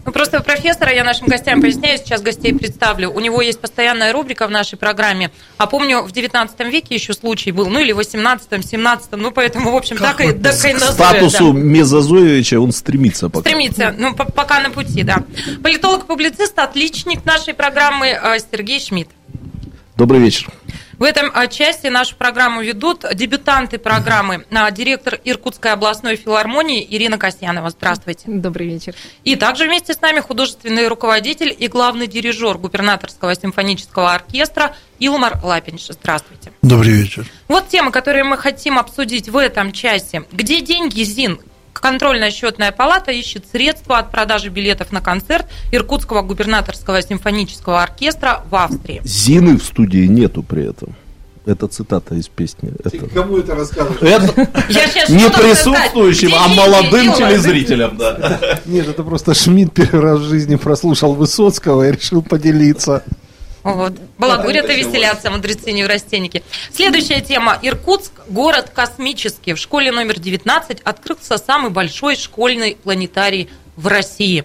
Ну, просто профессора я нашим гостям поясняю, сейчас гостей представлю. У него есть постоянная рубрика в нашей программе. А помню, в 19 веке еще случай был, ну или в 18 17 ну поэтому, в общем, как так и до Кайназоя. К статусу да. Мезозоевича он стремится пока. Стремится, ну пока на пути, да. Политолог-публицист, отличник нашей программы э, Сергей Шмидт. Добрый вечер. В этом а, части нашу программу ведут дебютанты программы, а, директор Иркутской областной филармонии Ирина Касьянова. Здравствуйте. Добрый вечер. И также вместе с нами художественный руководитель и главный дирижер губернаторского симфонического оркестра Илмар Лапинш. Здравствуйте. Добрый вечер. Вот тема, которую мы хотим обсудить в этом часе. Где деньги, Зин? Контрольная счетная палата ищет средства от продажи билетов на концерт Иркутского губернаторского симфонического оркестра в Австрии. Зины в студии нету при этом. Это цитата из песни. Ты это... кому это рассказываешь? Это не присутствующим, а молодым телезрителям. Да. Нет, это просто Шмидт первый раз в жизни прослушал Высоцкого и решил поделиться. Вот. Балагурят и веселятся мудрецы-неврастенники. Следующая тема. Иркутск – город космический. В школе номер 19 открылся самый большой школьный планетарий в России.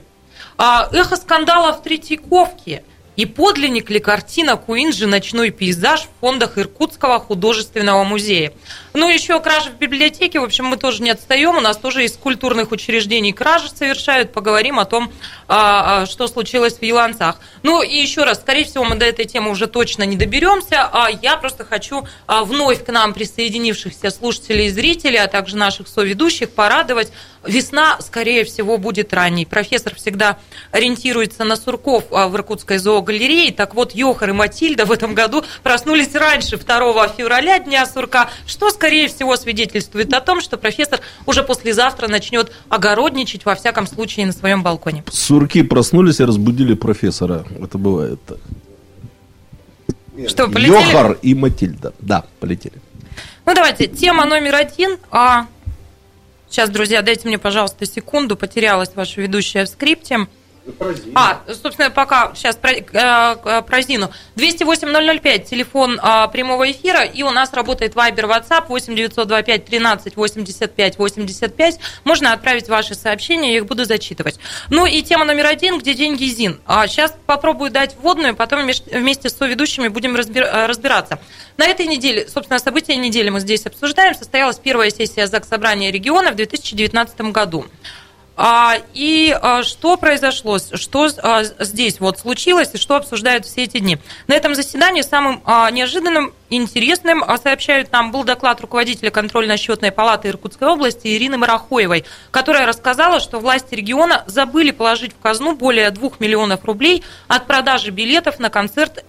А, эхо скандала в Третьяковке – и подлинник ли картина Куинджи «Ночной пейзаж» в фондах Иркутского художественного музея. Ну, еще кражи в библиотеке, в общем, мы тоже не отстаем, у нас тоже из культурных учреждений кражи совершают, поговорим о том, а, а, что случилось в Еланцах. Ну, и еще раз, скорее всего, мы до этой темы уже точно не доберемся, а я просто хочу а, вновь к нам присоединившихся слушателей и зрителей, а также наших соведущих порадовать Весна, скорее всего, будет ранней. Профессор всегда ориентируется на сурков а, в Иркутской зоогалерее. Так вот, Йохар и Матильда в этом году проснулись раньше 2 февраля, Дня сурка, что, скорее всего, свидетельствует о том, что профессор уже послезавтра начнет огородничать, во всяком случае, на своем балконе. Сурки проснулись и разбудили профессора. Это бывает так. Что, полетели? Йохар и Матильда. Да, полетели. Ну, давайте, тема номер один. А Сейчас, друзья, дайте мне, пожалуйста, секунду. Потерялась ваша ведущая в скрипте. А, собственно, пока сейчас про, э, про Зину. 208-005, телефон э, прямого эфира, и у нас работает Viber, WhatsApp 8 925 13 85 85. Можно отправить ваши сообщения, я их буду зачитывать. Ну и тема номер один, где деньги ЗИН. А, сейчас попробую дать вводную, потом вместе с соведущими будем разбир, э, разбираться. На этой неделе, собственно, события недели мы здесь обсуждаем. Состоялась первая сессия ЗАГС Собрания региона в 2019 году. А, и а, что произошло, что а, здесь вот случилось и что обсуждают все эти дни. На этом заседании самым неожиданным и интересным, сообщают нам, был доклад руководителя контрольно-счетной палаты Иркутской области Ирины Марахоевой, которая рассказала, что власти региона забыли положить в казну более 2 миллионов рублей от продажи билетов на концерт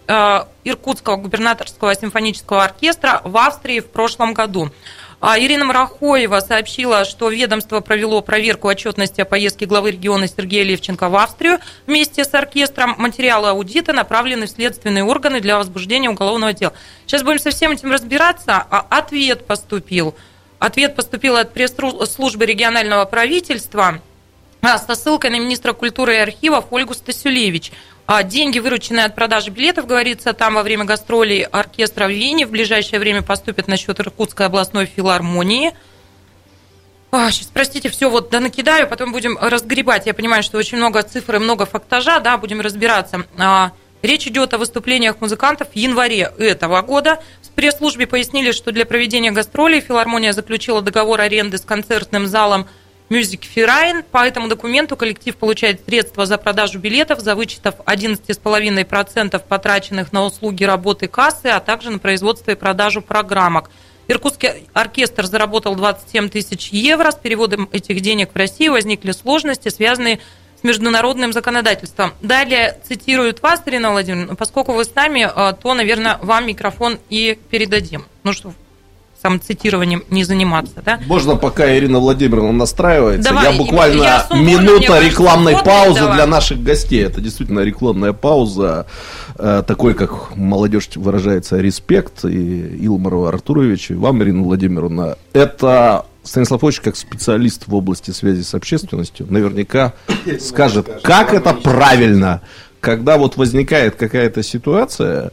Иркутского губернаторского симфонического оркестра в Австрии в прошлом году. А Ирина Марахоева сообщила, что ведомство провело проверку отчетности о поездке главы региона Сергея Левченко в Австрию вместе с оркестром. Материалы аудита направлены в следственные органы для возбуждения уголовного дела. Сейчас будем со всем этим разбираться. А ответ поступил. Ответ поступил от пресс-службы регионального правительства а, со ссылкой на министра культуры и архивов Ольгу Стасюлевич. А деньги, вырученные от продажи билетов, говорится, там во время гастролей оркестра в Вене в ближайшее время поступят на счет Иркутской областной филармонии. А, сейчас, простите, все вот да накидаю, потом будем разгребать. Я понимаю, что очень много цифр и много фактажа, да, будем разбираться. А, речь идет о выступлениях музыкантов в январе этого года. В пресс-службе пояснили, что для проведения гастролей филармония заключила договор аренды с концертным залом Music Firain. По этому документу коллектив получает средства за продажу билетов за вычетов 11,5% потраченных на услуги работы кассы, а также на производство и продажу программок. Иркутский оркестр заработал 27 тысяч евро. С переводом этих денег в Россию возникли сложности, связанные с международным законодательством. Далее цитируют вас, Ирина Владимировна. Поскольку вы с нами, э, то, наверное, вам микрофон и передадим. Ну что, самоцитированием не заниматься. Да? Можно, пока Ирина Владимировна настраивается, Давай, я буквально я минута рекламной паузы давай. для наших гостей. Это действительно рекламная пауза, э, такой, как молодежь выражается, респект и Илмару Артуровичу, и вам, Ирина Владимировна. Это Станислав Ильич, как специалист в области связи с общественностью, наверняка скажет, как это правильно, когда вот возникает какая-то ситуация,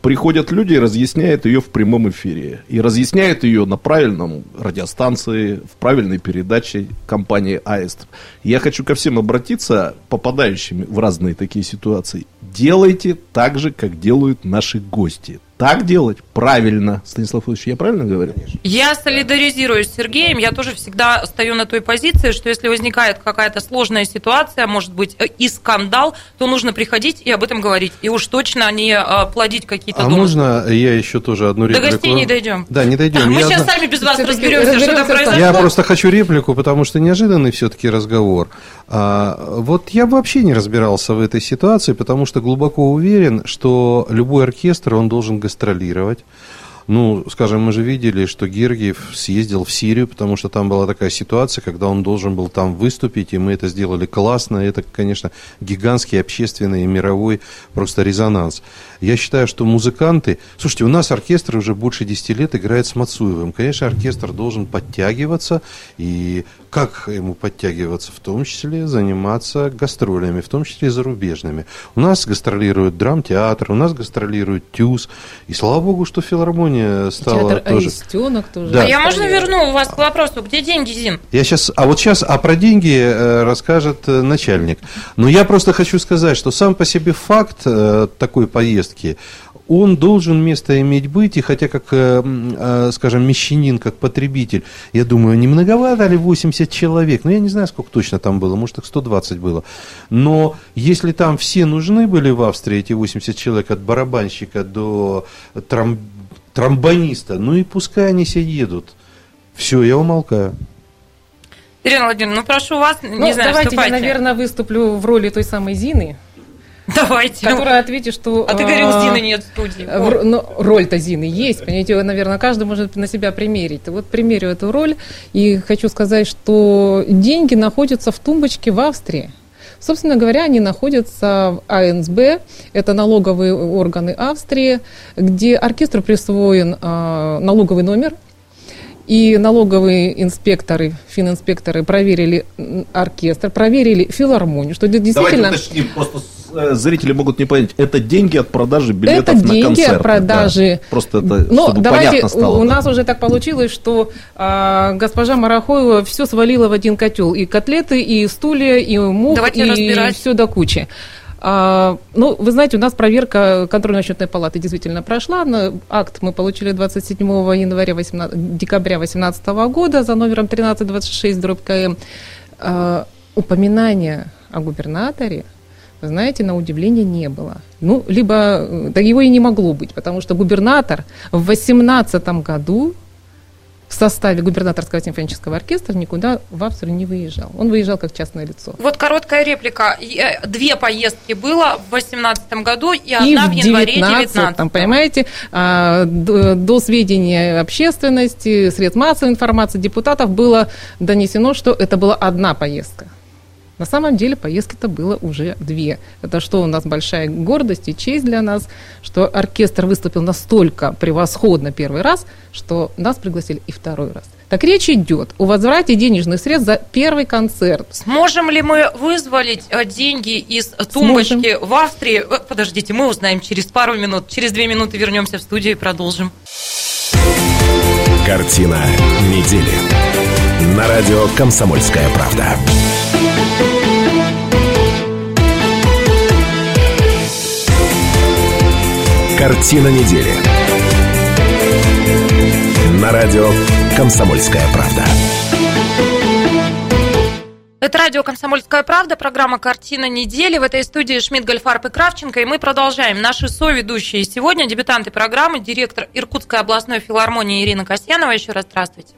приходят люди и разъясняют ее в прямом эфире. И разъясняют ее на правильном радиостанции, в правильной передаче компании «Аист». Я хочу ко всем обратиться, попадающим в разные такие ситуации. Делайте так же, как делают наши гости так делать правильно. Станислав Ильич, я правильно говорю? Я солидаризируюсь с Сергеем. Я тоже всегда стою на той позиции, что если возникает какая-то сложная ситуация, может быть, э, и скандал, то нужно приходить и об этом говорить. И уж точно не э, плодить какие-то А домыслы. можно я еще тоже одну реплику? До гостей не дойдем. Да, не дойдем. *laughs* Мы Я сейчас зна- сами без вас Всё-таки разберемся, что там разберемся произошло. Я просто хочу реплику, потому что неожиданный все-таки разговор. А, вот я бы вообще не разбирался в этой ситуации, потому что глубоко уверен, что любой оркестр, он должен гастролировать. Ну, скажем, мы же видели, что Гергиев съездил в Сирию, потому что там была такая ситуация, когда он должен был там выступить, и мы это сделали классно. Это, конечно, гигантский общественный и мировой просто резонанс. Я считаю, что музыканты... Слушайте, у нас оркестр уже больше 10 лет играет с Мацуевым. Конечно, оркестр должен подтягиваться, и как ему подтягиваться? В том числе заниматься гастролями, в том числе зарубежными. У нас гастролирует драмтеатр, у нас гастролирует ТЮЗ, и слава богу, что филармония стала Театр тоже... Аистенок тоже. Да. А я можно верну вас к вопросу, где деньги, Зин? Я сейчас, а вот сейчас, а про деньги э, расскажет э, начальник. Но я просто хочу сказать, что сам по себе факт э, такой поездки, он должен место иметь быть, и хотя как, скажем, мещанин, как потребитель, я думаю, не многовато ли 80 человек, ну я не знаю, сколько точно там было, может их 120 было, но если там все нужны были в Австрии, эти 80 человек, от барабанщика до тром- тромбониста, ну и пускай они все едут. Все, я умолкаю. Ирина Владимировна, ну прошу вас, Ну, не знаю, давайте я, вступайте. наверное, выступлю в роли той самой Зины, Давайте. ну. которая ответит, что... А ты говорил, а, Зины нет в студии. в ну, роль-то Зины есть, понимаете, наверное, каждый может на себя примерить. Вот примерю эту роль, и хочу сказать, что деньги находятся в тумбочке в Австрии. Собственно говоря, они находятся в АНСБ, это налоговые органы Австрии, где оркестру присвоен а, налоговый номер, и налоговые инспекторы, фининспекторы проверили оркестр, проверили филармонию, что действительно... Давайте уточним, просто э, зрители могут не понять. Это деньги от продажи билетов это на деньги концерты. от продажи. да. Просто это, Но чтобы давайте, понятно стало. у, да. нас уже так получилось, что а, госпожа Марахоева все свалила в один котел. И котлеты, и стулья, и мух, Давайте и разбирать. все до кучи. А, ну, вы знаете, у нас проверка контрольно-счетной палаты действительно прошла. На- Акт мы получили 27 января 18, декабря 2018 года за номером 1326 дробь КМ. А, упоминания о губернаторе вы знаете, на удивление не было. Ну, либо, э, да его и не могло быть, потому что губернатор в 2018 году в составе губернаторского симфонического оркестра никуда в Австрию не выезжал. Он выезжал как частное лицо. Вот короткая реплика. Э, Две поездки было в 2018 году и И одна в в январе 19 2019. понимаете, а, до сведения общественности, средств массовой информации, депутатов было донесено, что это была одна поездка. На самом деле поездки-то было уже две. Это что у нас большая гордость и честь для нас, что оркестр выступил настолько превосходно первый раз, что нас пригласили и второй раз. Так речь идет о возврате денежных средств за первый концерт. Сможем ли мы вызволить э, деньги из тумбочки в Австрии? Э, Подождите, мы узнаем через пару минут. Через две минуты вернемся в студию и продолжим. Картина недели. На радио «Комсомольская правда». Картина недели. На радио «Комсомольская правда». Это радио «Комсомольская правда», программа «Картина недели». В этой студии Шмидт, Гольфарб и Кравченко. И мы продолжаем. Наши соведущие сегодня, дебютанты программы, директор Иркутской областной филармонии Ирина Касьянова. Еще раз здравствуйте.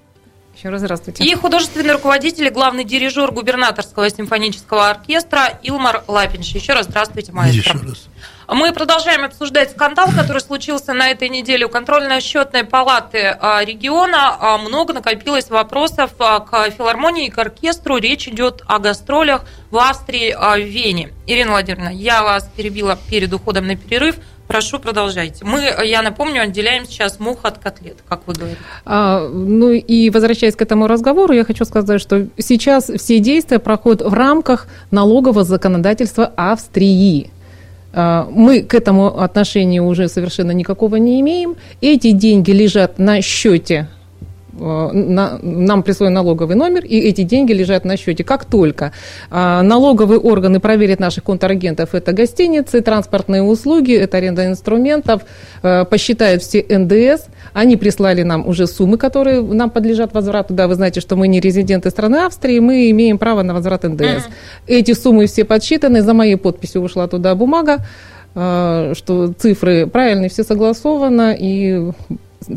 Еще раз здравствуйте. И художественный руководитель и главный дирижер губернаторского симфонического оркестра Илмар Лапинш. Еще раз здравствуйте, маэстро. Еще раз. Мы продолжаем обсуждать скандал, который случился на этой неделе у контрольно-счетной палаты а, региона. А, Много накопилось вопросов а, к филармонии и к оркестру. Речь идет о гастролях в Австрии, в Вене. Ирина Владимировна, я вас перебила перед уходом на перерыв. Прошу, продолжайте. Мы, я напомню, отделяем сейчас мух от котлет, как вы говорите. А, ну и возвращаясь к этому разговору, я хочу сказать, что сейчас все действия проходят в рамках налогового законодательства Австрии. Мы к этому отношения уже совершенно никакого не имеем. Эти деньги лежат на счете Э, на, нам присвоен налоговый номер, и эти деньги лежат на счете. Как только а, налоговые органы проверят наших контрагентов, это гостиницы, транспортные услуги, это аренда инструментов, а, посчитают все НДС, они прислали нам уже суммы, которые нам подлежат возврату. Да, вы знаете, что мы не резиденты страны Австрии, мы имеем право на возврат НДС. Эти суммы все подсчитаны, за моей подписью ушла туда бумага, что цифры правильные, все согласовано, и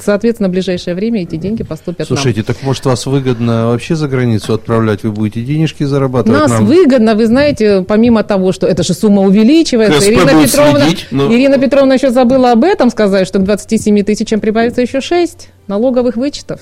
Соответственно, в ближайшее время эти деньги поступят Слушайте, нам. так может вас выгодно вообще за границу отправлять? Вы будете денежки зарабатывать? Нас нам? выгодно, вы знаете, помимо того, что эта же сумма увеличивается. КСП Ирина Петровна, следить, но... Ирина Петровна еще забыла об этом сказать, что к 27 тысячам прибавится еще 6 налоговых вычетов.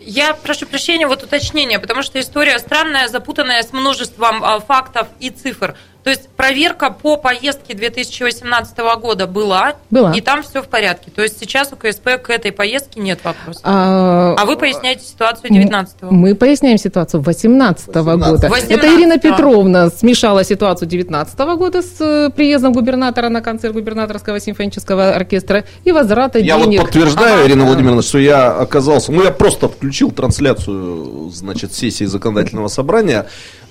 Я прошу прощения, вот уточнение, потому что история странная, запутанная с множеством а, фактов и цифр. То есть проверка по поездке 2018 года была, была. и там все в порядке. То есть сейчас у КСП к этой поездке нет вопросов. А, а вы поясняете ситуацию 19 -го. Мы поясняем ситуацию 18 -го года. 18 Это Ирина Петровна смешала ситуацию 19 -го года с э, приездом губернатора на концерт губернаторского симфонического оркестра и возврата я денег. Я вот подтверждаю, ага. Ирина Владимировна, что я оказался... Ну, я просто включил трансляцию, значит, сессии законодательного собрания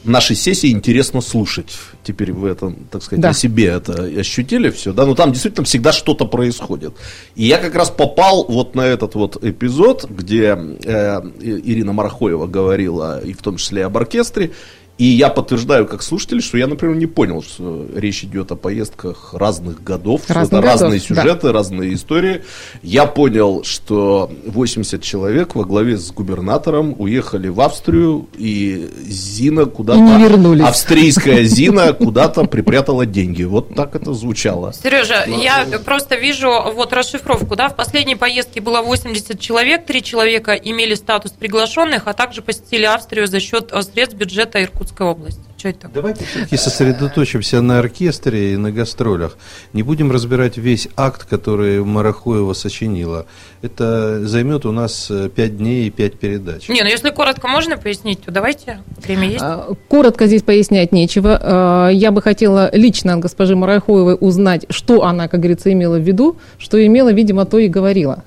нашей сессии интересно слушать. Теперь вы это, так сказать, да. на себе это ощутили все, да? Но там действительно всегда что-то происходит. И я как раз попал вот на этот вот эпизод, где э, Ирина Марахоева говорила, и в том числе об оркестре, и я подтверждаю как слушатель, что я, например, не понял, что речь идет о поездках разных годов, разных что это годов, разные сюжеты, да. разные истории. Я понял, что 80 человек во главе с губернатором уехали в Австрию, и Зина куда-то... не вернулись. Австрийская *laughs* Зина куда-то припрятала деньги. Вот так это звучало. Сережа, Но... я просто вижу вот расшифровку, да, в последней поездке было 80 человек, три человека имели статус приглашенных, а также посетили Австрию за счет средств бюджета Иркутска. Иркутской области. Что это такое? Давайте все-таки сосредоточимся на оркестре и на гастролях. Не будем разбирать весь акт, который Марахуева сочинила. Это займет у нас 5 э, дней и 5 передач. Не, ну если коротко можно пояснить, то давайте, время есть. А, коротко здесь пояснять нечего. А, я бы хотела лично от госпожи Марахуевой узнать, что она, как говорится, имела в виду, что имела, видимо, то и говорила.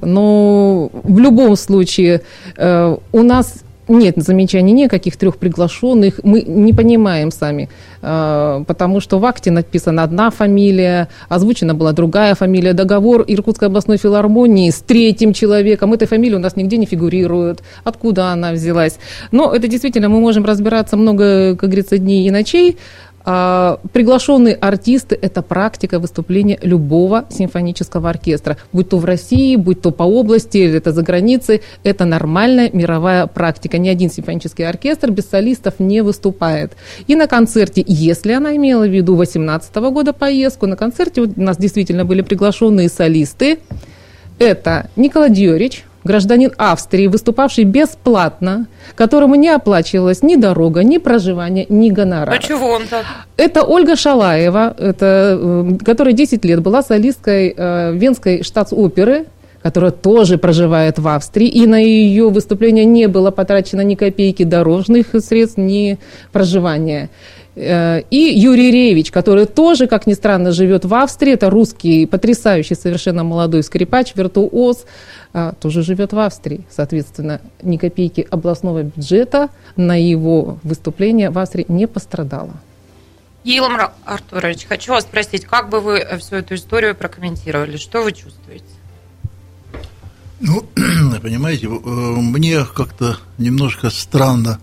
Но в любом случае э, у нас нет замечаний никаких трех приглашенных. Мы не понимаем сами, а, потому что в акте написана одна фамилия, озвучена была другая фамилия. Договор Иркутской областной филармонии с третьим человеком. Этой фамилии у нас нигде не фигурирует. Откуда она взялась? Но это действительно мы можем разбираться много, как говорится, дней и ночей. А, приглашенные артисты – это практика выступления любого симфонического оркестра. Будь то в России, будь то по области, или это за границей. Это нормальная мировая практика. Ни один симфонический оркестр без солистов не выступает. И на концерте, если она имела в виду 2018 года поездку, на концерте у нас действительно были приглашенные солисты. Это Николай Дьорич, гражданин Австрии, выступавший бесплатно, которому не оплачивалась ни дорога, ни проживание, ни гонорар. А чего он так? Это Ольга Шалаева, это, э, которая 10 лет была солисткой э, Венской штатс-оперы, которая тоже проживает в Австрии, и на ее выступление не было потрачено ни копейки дорожных средств, ни проживания. Э, и Юрий Ревич, который тоже, как ни странно, живет в Австрии. Это русский, потрясающий, совершенно молодой скрипач, виртуоз, а, тоже живет в Австрии. Соответственно, ни копейки областного бюджета на его выступление в Австрии не пострадало. Елам Артурович, хочу вас спросить, как бы вы всю эту историю прокомментировали? Что вы чувствуете? Ну, *clears throat* понимаете, э, мне как-то немножко странно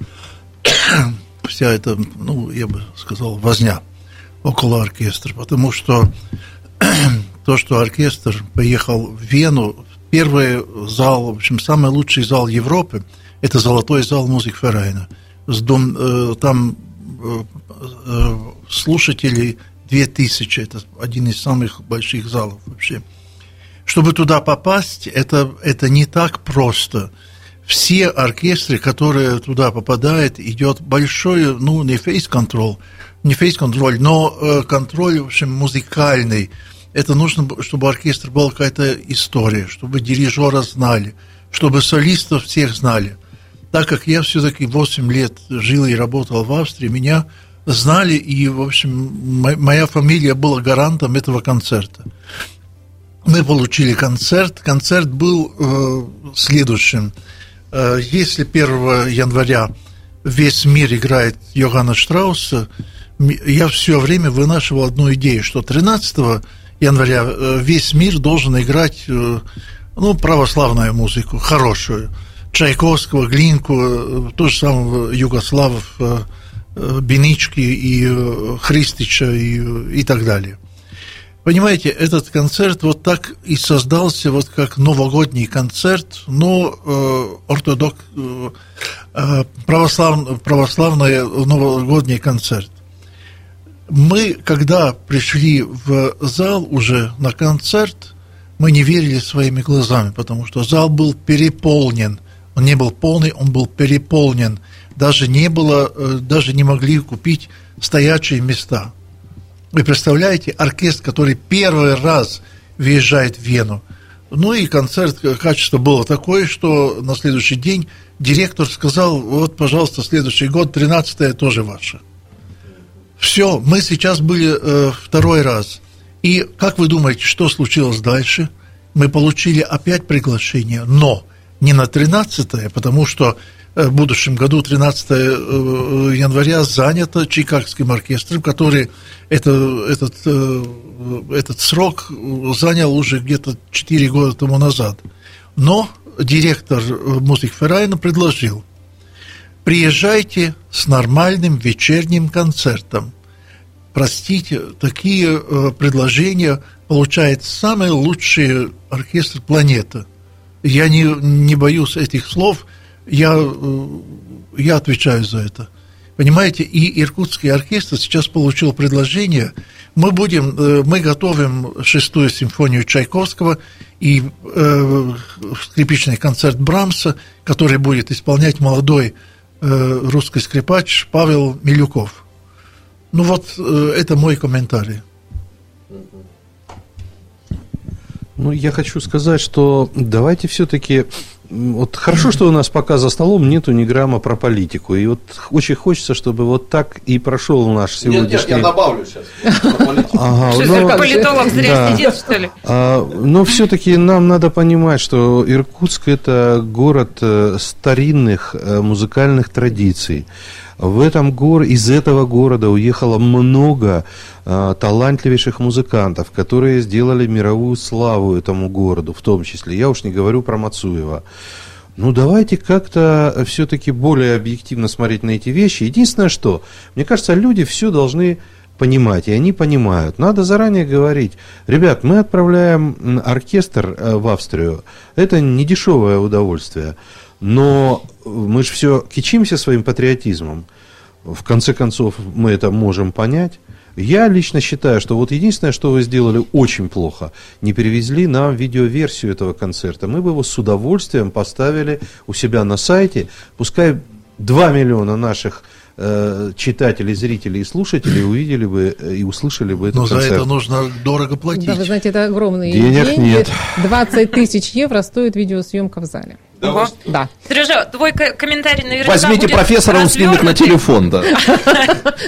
вся эта, ну, я бы сказал, возня около оркестра, потому что *clears throat* то, что оркестр поехал в Вену первый зал, в общем, самый лучший зал Европы, это золотой зал Музикферайна. Э, там э, э, слушателей 2000, это один из самых больших залов вообще. Чтобы туда попасть, это, это не так просто. Все оркестры, которые туда попадают, идет большой, ну, не фейс-контроль, не фейс-контроль, но контроль, в общем, музыкальный, это нужно, чтобы оркестр был какая-то история, чтобы дирижера знали, чтобы солистов всех знали. Так как я все-таки 8 лет жил и работал в Австрии, меня знали, и, в общем, моя фамилия была гарантом этого концерта. Мы получили концерт. Концерт был э, следующим. Э, если 1 января весь мир играет Йоганна Штрауса, я все время вынашивал одну идею, что 13 января э, весь мир должен играть э, ну, православную музыку, хорошую. Чайковского, Глинку, то же самое Югославов, Бенички и Христича и, и так далее. Понимаете, этот концерт вот так и создался вот как новогодний концерт, но э, ортодок, э, православ, православный новогодний концерт мы, когда пришли в зал уже на концерт, мы не верили своими глазами, потому что зал был переполнен. Он не был полный, он был переполнен. Даже не было, э, даже не могли купить стоячие места. Вы представляете, оркестр, который первый раз въезжает в Вену. Ну и концерт, качество было такое, что на следующий день директор сказал, вот, пожалуйста, следующий год, 13 тоже ваше. Все, мы сейчас были э, второй раз. И как вы думаете, что случилось дальше? Мы получили опять приглашение, но не на 13 потому что э, в будущем году, 13 э, января, занято Чикагским оркестром, который это, этот, э, этот срок занял уже где-то 4 года тому назад. Но директор Музык Феррайна предложил – приезжайте с нормальным вечерним концертом. Простите, такие э, предложения получает самый лучший оркестр планеты. Я не, не боюсь этих слов, я, э, я отвечаю за это. Понимаете, и Иркутский оркестр сейчас получил предложение. Мы будем, э, мы готовим шестую симфонию Чайковского и э, скрипичный концерт Брамса, который будет исполнять молодой Э, русский скрипач Павел Милюков. Ну вот, э, это мой комментарий. Ну, я хочу сказать, что давайте все-таки вот хорошо, что у нас пока за столом нету ни грамма про политику. И вот очень хочется, чтобы вот так и прошел наш сегодняшний... Нет, нет, я добавлю сейчас. Ага, что, но... политолог зря да. сидит, что ли? А, но все-таки нам надо понимать, что Иркутск – это город э, старинных э, музыкальных традиций. В этом гор... Из этого города уехало много а, талантливейших музыкантов, которые сделали мировую славу этому городу, в том числе. Я уж не говорю про Мацуева. Ну, давайте как-то все-таки более объективно смотреть на эти вещи. Единственное, что, мне кажется, люди все должны понимать, и они понимают. Надо заранее говорить, ребят, мы отправляем оркестр э, в Австрию, это не дешевое удовольствие, но мы же все кичимся своим патриотизмом. В конце концов, мы это можем понять. Я лично считаю, что вот единственное, что вы сделали очень плохо, не перевезли нам видеоверсию этого концерта. Мы бы его с удовольствием поставили у себя на сайте. Пускай 2 миллиона наших э, читателей, зрителей и слушателей увидели бы э, и услышали бы этот Но концерт. за это нужно дорого платить. Да, вы знаете, это огромные Денег деньги. нет. 20 тысяч евро стоит видеосъемка в зале. Да. да. Сережа, твой комментарий наверняка Возьмите будет профессора, он снимет на телефон, да.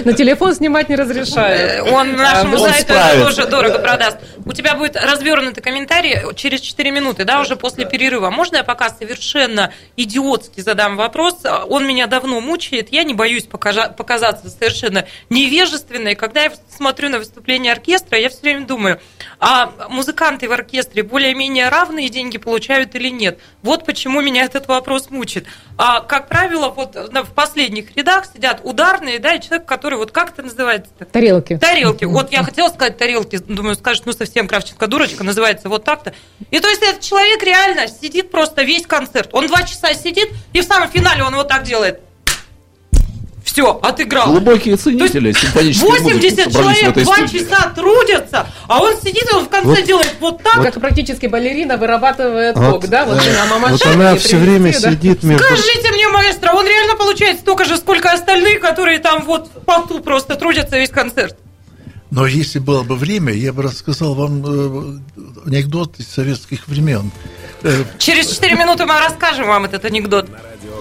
На телефон снимать не разрешают. Э, он нашему сайту это тоже дорого продаст. У тебя будет развернутый комментарий через 4 минуты, да, уже после перерыва. Можно я пока совершенно идиотски задам вопрос? Он меня давно мучает, я не боюсь показаться совершенно невежественной. Когда я смотрю на выступление оркестра, я все время думаю, а музыканты в оркестре более-менее равные деньги получают или нет? Вот почему меня этот вопрос мучит. А, как правило, вот в последних рядах сидят ударные, да, и человек, который вот как это называется? -то? Тарелки. Тарелки. Вот я хотела сказать тарелки, думаю, скажет, ну совсем Кравченко дурочка, называется вот так-то. И то есть этот человек реально сидит просто весь концерт. Он два часа сидит, и в самом финале он вот так делает все, отыграл. Глубокие ценители симфонической 80 человек два часа трудятся, а он сидит, и он в конце вот, делает вот так. Вот. Как практически балерина вырабатывает вот, ток, да? Вот, э, вот она все время да? сидит между... Скажите мне, маэстро, он реально получает столько же, сколько остальных, которые там вот в поту просто трудятся весь концерт? Но если было бы время, я бы рассказал вам э, анекдот из советских времен. Э, Через 4 минуты мы расскажем вам этот анекдот.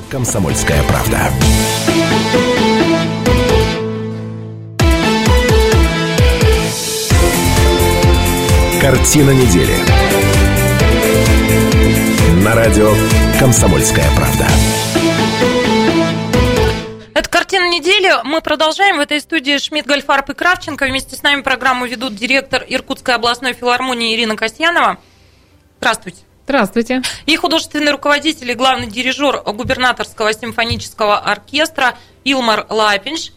«Комсомольская правда». Картина недели. На радио «Комсомольская правда». Это «Картина недели». Мы продолжаем. В этой студии Шмидт, Гольфарб и Кравченко. Вместе с нами программу ведут директор Иркутской областной филармонии Ирина Касьянова. Здравствуйте. Здравствуйте. И художественный руководитель и главный дирижер губернаторского симфонического оркестра Илмар Лапинш.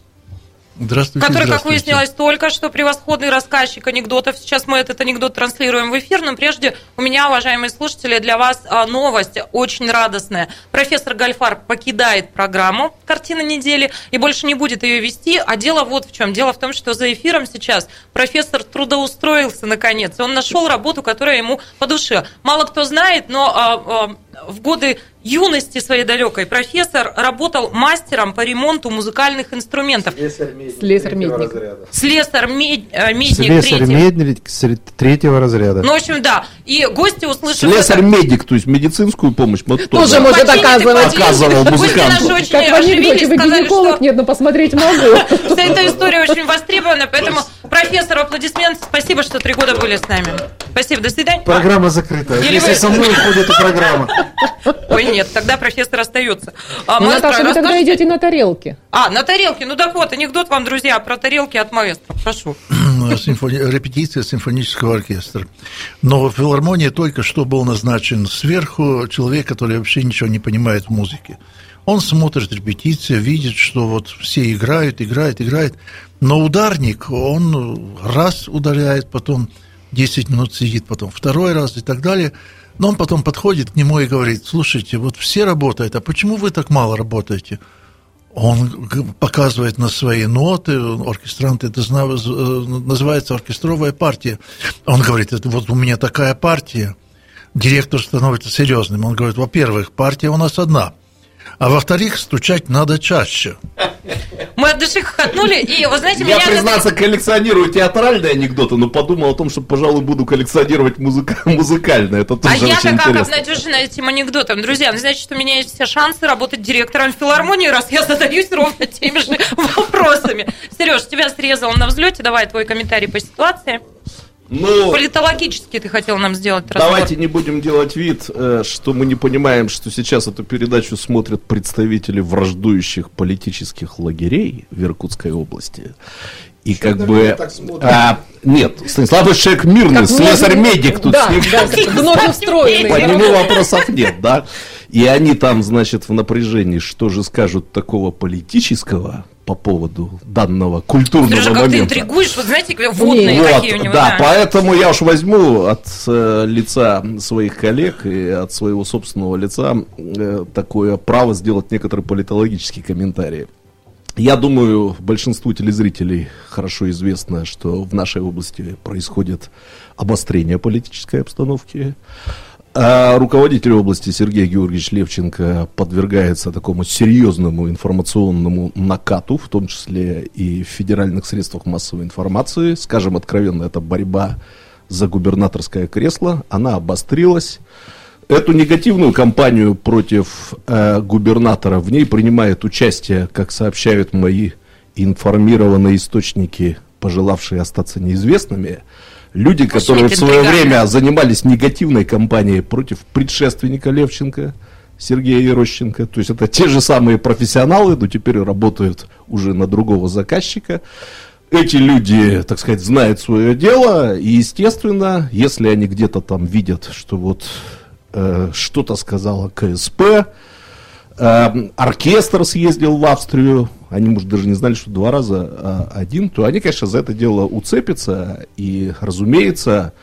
Здравствуйте. Который, здравствуйте. как выяснилось, только что превосходный рассказчик анекдотов. Сейчас мы этот анекдот транслируем в эфир, но прежде у меня, уважаемые слушатели, для вас а, новость очень радостная. Профессор Гальфар покидает программу «Картина недели» и больше не будет ее вести. А дело вот в чем. Дело в том, что за эфиром сейчас профессор трудоустроился наконец. Он нашел работу, которая ему по душе. Мало кто знает, но а, а, в годы юности своей далекой профессор работал мастером по ремонту музыкальных инструментов. Слесарь-медник. Слесарь-медник Слесарь-медник третьего разряда. Ну, в общем, да. И гости услышали... Слесарь-медик, то есть медицинскую помощь мы тоже, Тоже может оказывать. оказывал Гости музыканту. наши очень Как в анекдоте, вы гинеколог? что Нет, но посмотреть могу. *laughs* вся эта история очень востребована, поэтому профессор, аплодисмент, спасибо, что три года были с нами. Спасибо, до свидания. Программа закрыта. Если со мной уходит эта программа. Ой, нет, тогда профессор остается. А, Ну, маэстро, Наташа, вы тогда расскажите- идете на тарелке. А, на тарелке. Ну так вот, анекдот вам, друзья, про тарелки от маэстро. Прошу. Симфони- репетиция симфонического оркестра. Но в филармонии только что был назначен сверху человек, который вообще ничего не понимает в музыке. Он смотрит репетиции, видит, что вот все играют, играют, играют. Но ударник, он раз ударяет, потом 10 минут сидит, потом второй раз и так далее. Но он потом подходит к нему и говорит, слушайте, вот все работают, а почему вы так мало работаете? Он показывает на свои ноты, оркестрант, это э, называется оркестровая партия. Он говорит, это вот у меня такая партия. Директор становится серьезным. Он говорит, во-первых, партия у нас одна. А во-вторых, стучать надо чаще. Мы от души хохотнули, и, вы знаете, Я, меня... признаться, коллекционирую театральные анекдоты, но подумал о том, что, пожалуй, буду коллекционировать музыка- *laughs* музыкальные. Это А тоже я-то очень как интересно. обнадежена этим анекдотом. Друзья, ну, значит, у меня есть все шансы работать директором филармонии, раз я задаюсь ровно теми же *laughs* вопросами. Сереж, тебя срезал на взлете. Давай твой комментарий по ситуации. Ну, Политологически ты хотел нам сделать разбор. Давайте не будем делать вид, э, что мы не понимаем, что сейчас эту передачу смотрят представители враждующих политических лагерей в Иркутской области. И как бы... а, нет, Станислав человек мирный, Как слесарь-медик тут Да, с ним да. По нему вопросов нет, да. И они там, значит, в напряжении, что же скажут такого политического по поводу данного культурного Сережа, как ты момента. интригуешь, вот знаете, водные Вот, какие у него. да, поэтому я уж возьму от э, лица своих коллег и от своего собственного лица э, такое право сделать некоторые политологические комментарии. Я думаю, большинству телезрителей хорошо известно, что в нашей области происходит обострение политической обстановки. А руководитель области Сергей Георгиевич Левченко подвергается такому серьезному информационному накату, в том числе и в федеральных средствах массовой информации. Скажем откровенно, это борьба за губернаторское кресло, она обострилась. Эту негативную кампанию против э, губернатора в ней принимает участие, как сообщают мои информированные источники, пожелавшие остаться неизвестными, люди, которые в свое время занимались негативной кампанией против предшественника Левченко, Сергея Ерощенко. То есть это те же самые профессионалы, но теперь работают уже на другого заказчика. Эти люди, так сказать, знают свое дело, и, естественно, если они где-то там видят, что вот э, что-то сказала КСП, оркестр съездил в Австрию, они, может, даже не знали, что два раза а один, то они, конечно, за это дело уцепятся, и, разумеется,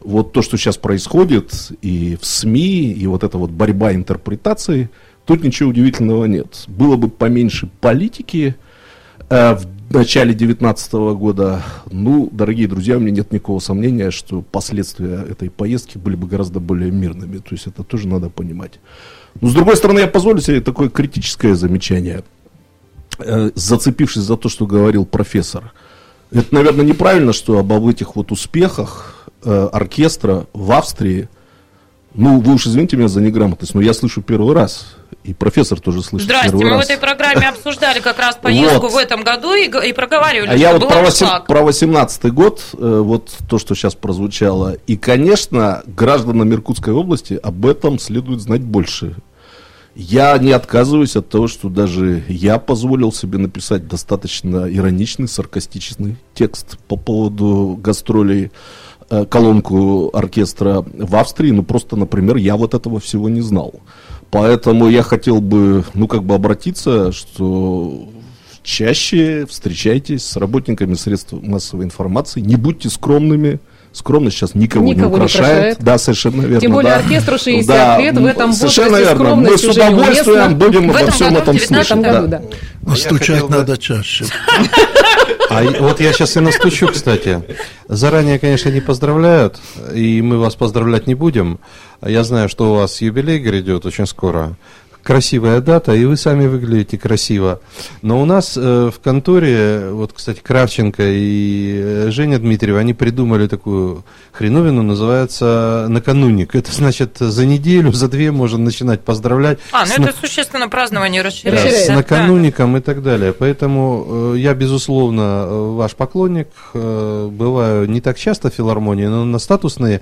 вот то, что сейчас происходит и в СМИ, и вот эта вот борьба интерпретаций, тут ничего удивительного нет. Было бы поменьше политики э, в начале 2019 года, ну, дорогие друзья, у меня нет никакого сомнения, что последствия этой поездки были бы гораздо более мирными. То есть это тоже надо понимать. Но, с другой стороны, я позволю себе такое критическое замечание, э, зацепившись за то, что говорил профессор. Это, наверное, неправильно, что об этих вот успехах э, оркестра в Австрии Ну, вы уж извините меня за неграмотность, но я слышу первый раз. И профессор тоже слышит Здрасте, первый мы раз. в этой программе *laughs* обсуждали как раз поездку Вот. в этом году и, и проговаривали, А я вот про, аншлаг. 8, про 18 год, э, вот то, что сейчас прозвучало. И, конечно, гражданам Иркутской области об этом следует знать больше. Я не отказываюсь от того, что даже я позволил себе написать достаточно ироничный, саркастичный текст по поводу гастролей колонку оркестра в Австрии, ну просто, например, я вот этого всего не знал. Поэтому я хотел бы, ну как бы обратиться, что чаще встречайтесь с работниками средств массовой информации, не будьте скромными. Скромность сейчас никого, Никого не не украшает. украшает. Да, совершенно верно. Тем более да. оркестру 60 Да, лет, в этом Совершенно возрасте верно. Мы с удовольствием будем В обо этом всем году, этом в 19 слышать. году, да. да. Настучать надо чаще. *laughs* А вот я сейчас и настучу, кстати. Заранее, конечно, не поздравляют, и мы вас поздравлять не будем. Я знаю, что у вас юбилей грядет очень скоро. Красивая дата, и вы сами выглядите красиво. Но у нас э, в конторе, вот, кстати, Кравченко и э, Женя Дмитриева, они придумали такую хреновину, называется накануник. *laughs* Это значит, за неделю, за две можно начинать поздравлять. А, ну С это существенно празднование да, расширяется. с Да. накануником и так далее. Поэтому э, я, безусловно, э, ваш поклонник. Э, бываю не так часто в филармонии, но на статусные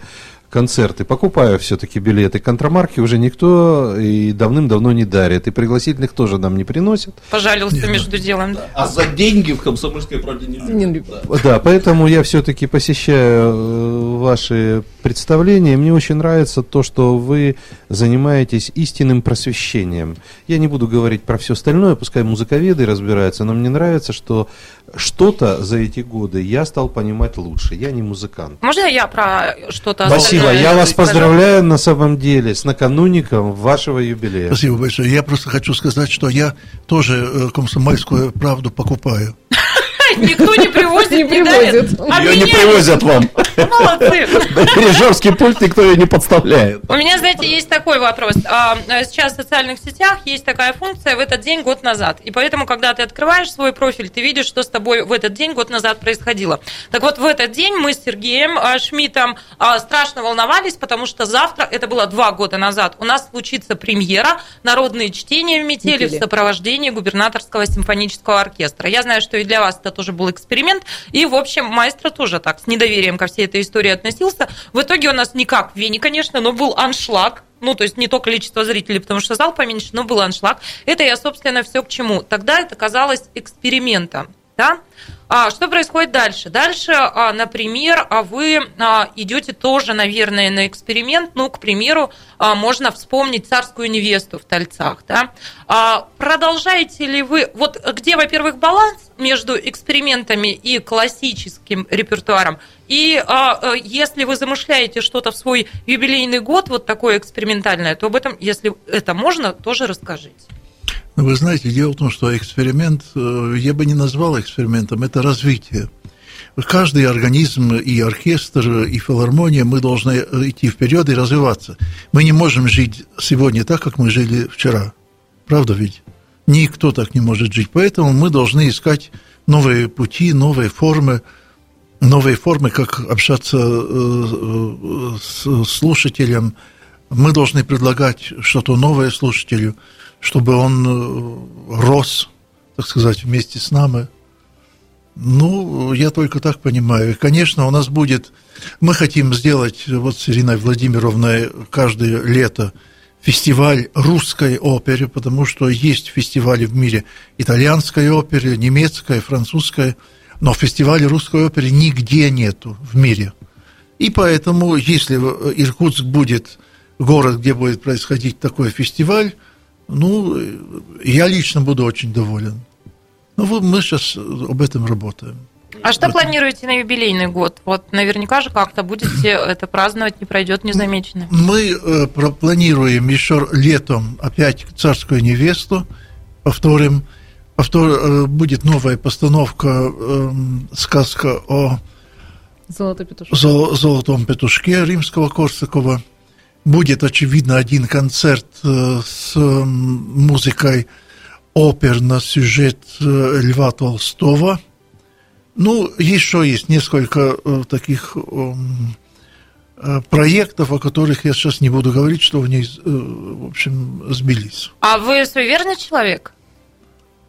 концерты покупаю все-таки билеты. Контрамарки уже никто и давным-давно не дарит. И пригласительных тоже нам не приносят. Пожалился между делом. да. А за деньги в комсомольской правде не любят. Да. Да, поэтому я все-таки посещаю э, ваши представления. Мне очень нравится то, что вы занимаетесь истинным просвещением. Я не буду говорить про все остальное, пускай музыковеды разбираются, но мне нравится, что что-то за эти годы я стал понимать лучше. Я не музыкант. Можно я про что-то Спасибо, я вас поздравляю на самом деле с накануником вашего юбилея. Спасибо большое. Я просто хочу сказать, что я тоже э, комсомольскую правду покупаю. Никто не привозит, не, привозит. А Ее не привозят вам. Молодцы. Дирижерский пульт никто ее не подставляет. У меня, знаете, есть такой вопрос. А, э, Сейчас в социальных сетях есть такая функция в этот день год назад. И поэтому, когда ты открываешь свой профиль, ты видишь, что с тобой в этот день год назад происходило. Так вот, в этот день мы с Сергеем а, Шмидтом а, страшно волновались, потому что завтра, это было два года назад, у нас случится премьера «Народные чтения в метели» в Метели. сопровождении губернаторского симфонического оркестра. Я знаю, что и для вас это тоже был эксперимент. И, в общем, маэстро тоже так с недоверием ко всей этой истории относился. В итоге у нас не как в Вене, конечно, но был аншлаг. Ну, то есть не то количество зрителей, потому что зал поменьше, но был аншлаг. Это я, собственно, все к чему. Тогда это казалось экспериментом. Да? А, что происходит дальше? Дальше, а, например, а вы а, идете тоже, наверное, на эксперимент. Ну, к примеру, а, можно вспомнить царскую невесту в Тальцах. Да? А, продолжаете ли вы... Вот где, во-первых, баланс между экспериментами и классическим репертуаром? И а, а, если вы замышляете что-то в свой юбилейный год, вот такое экспериментальное, то об этом, если это можно, тоже расскажите. Но вы знаете, дело в том, что эксперимент, э, я бы не назвал экспериментом, это развитие. Каждый организм, и оркестр, и филармония, мы должны идти вперед и развиваться. Мы не можем жить сегодня так, как мы жили вчера. Правда ведь? Никто так не может жить. Поэтому мы должны искать новые пути, новые формы, новые формы, как общаться э, э, с слушателем. Мы должны предлагать что-то новое слушателю, чтобы он э, рос, так сказать, вместе с нами. Ну, я только так понимаю. Конечно, у нас будет... Мы хотим сделать вот с Ириной Владимировной каждое лето фестиваль русской оперы, потому что есть фестивали в мире итальянской оперы, немецкой, французской, но фестиваля русской оперы нигде нету в мире. И поэтому, если Иркутск будет город, где будет происходить такой фестиваль, ну, я лично буду очень доволен. Ну, вот мы сейчас об этом работаем. А что планируете на юбилейный год? Вот наверняка же как-то будете *clears throat* это праздновать, не пройдет незамеченным. Мы э, про- планируем еще летом опять царскую невесту, повторим. Повтор, э, будет новая постановка эм, сказка о Золотой петушок. зол- золотом петушке римского Корсакова. Будет, очевидно, один концерт э, с музыкой опер на сюжет э, Льва Толстого. Ну, еще есть несколько э, таких проектов, о которых я сейчас не буду говорить, что в них, в общем, сбились. А вы суеверный человек?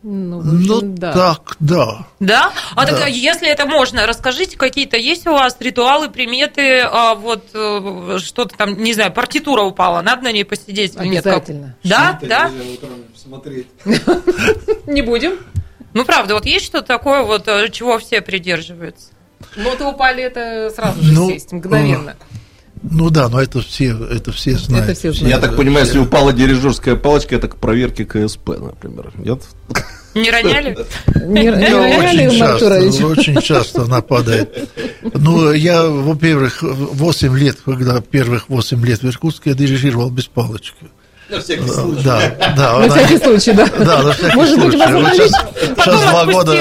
Ну, общем, ну да. так, да. Да? А да. тогда, если это можно, расскажите, какие-то есть у вас ритуалы, приметы, а, вот э, что-то там, не знаю, партитура упала, надо на ней посидеть? Обязательно. Да, да? *laughs* Не будем. Ну, правда, вот есть что-то такое, вот, э, чего все придерживаются? Ноты упали, это сразу же ну, сесть, мгновенно. Ну да, но это все, это все знают. Это все знают. Я так понимаю, если упала дирижерская палочка, это к проверке КСП, например. Нет? Не роняли? Не, роняли, очень часто, очень часто она падает. Ну, я, во-первых, 8 лет, когда первых 8 лет в Иркутске я дирижировал без палочки. На всякий случай. Да, да. На всякий случай, да. Да, на всякий Может случай. быть, возможно, сейчас два года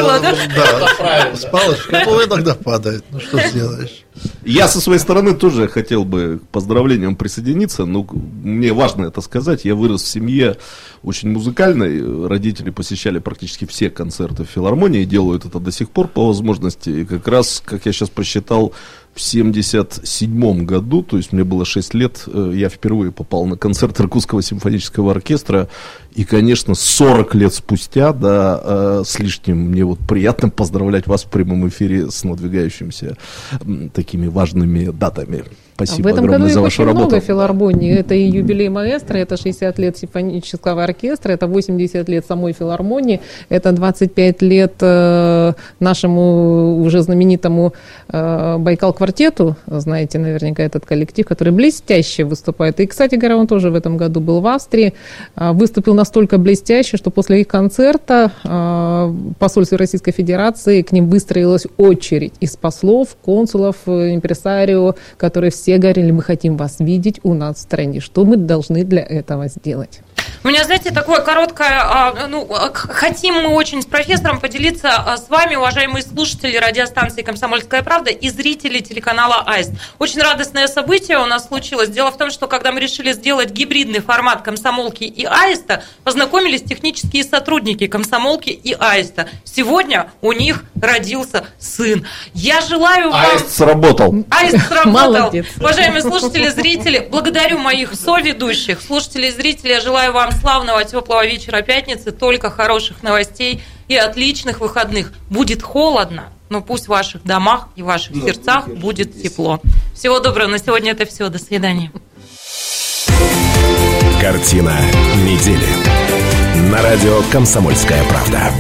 да, с палочкой, ну, иногда падает. Ну, что сделаешь? Я со своей стороны тоже хотел бы к поздравлениям присоединиться, но мне важно это сказать. Я вырос в семье очень музыкальной. Родители посещали практически все концерты в филармонии, делают это до сих пор по возможности. И как раз, как я сейчас посчитал 1977 году, то есть мне было 6 лет, э, я впервые попал на концерт Иркутского симфонического оркестра. И, конечно, 40 лет спустя, да, э, с лишним мне вот приятно поздравлять вас в прямом эфире с надвигающимися такими важными датами. Спасибо в этом году за вашу очень работу. много филармонии. Это и юбилей маэстро, это 60 лет симфонического оркестра, это 80 лет самой филармонии, это 25 лет э, нашему уже знаменитому э, Байкал-квартету, знаете наверняка этот коллектив, который блестяще выступает. И, кстати говоря, он тоже в этом году был в Австрии, э, выступил настолько блестяще, что после их концерта э, в посольстве Российской Федерации к ним выстроилась очередь из послов, консулов, э, импресарио, которые все все говорили, мы хотим вас видеть у нас в стране. Что мы должны для этого сделать? У меня, знаете, такое короткое, а, ну, а, хотим мы очень с профессором поделиться а, с вами, уважаемые слушатели радиостанции «Комсомольская правда» и зрители телеканала «Аист». Очень радостное событие у нас случилось. Дело в том, что когда мы решили сделать гибридный формат «Комсомолки» и «Аиста», познакомились технические сотрудники «Комсомолки» и «Аиста». Сегодня у них родился сын. Я желаю вам... Аист сработал. Аист сработал. Молодец. Уважаемые слушатели, зрители, благодарю моих соведущих, слушателей и зрителей. Я желаю вам славного теплого вечера пятницы, только хороших новостей и отличных выходных. Будет холодно, но пусть в ваших домах и в ваших но сердцах будет тепло. Всего доброго. На сегодня это все. До свидания. Картина недели. На радио «Комсомольская правда».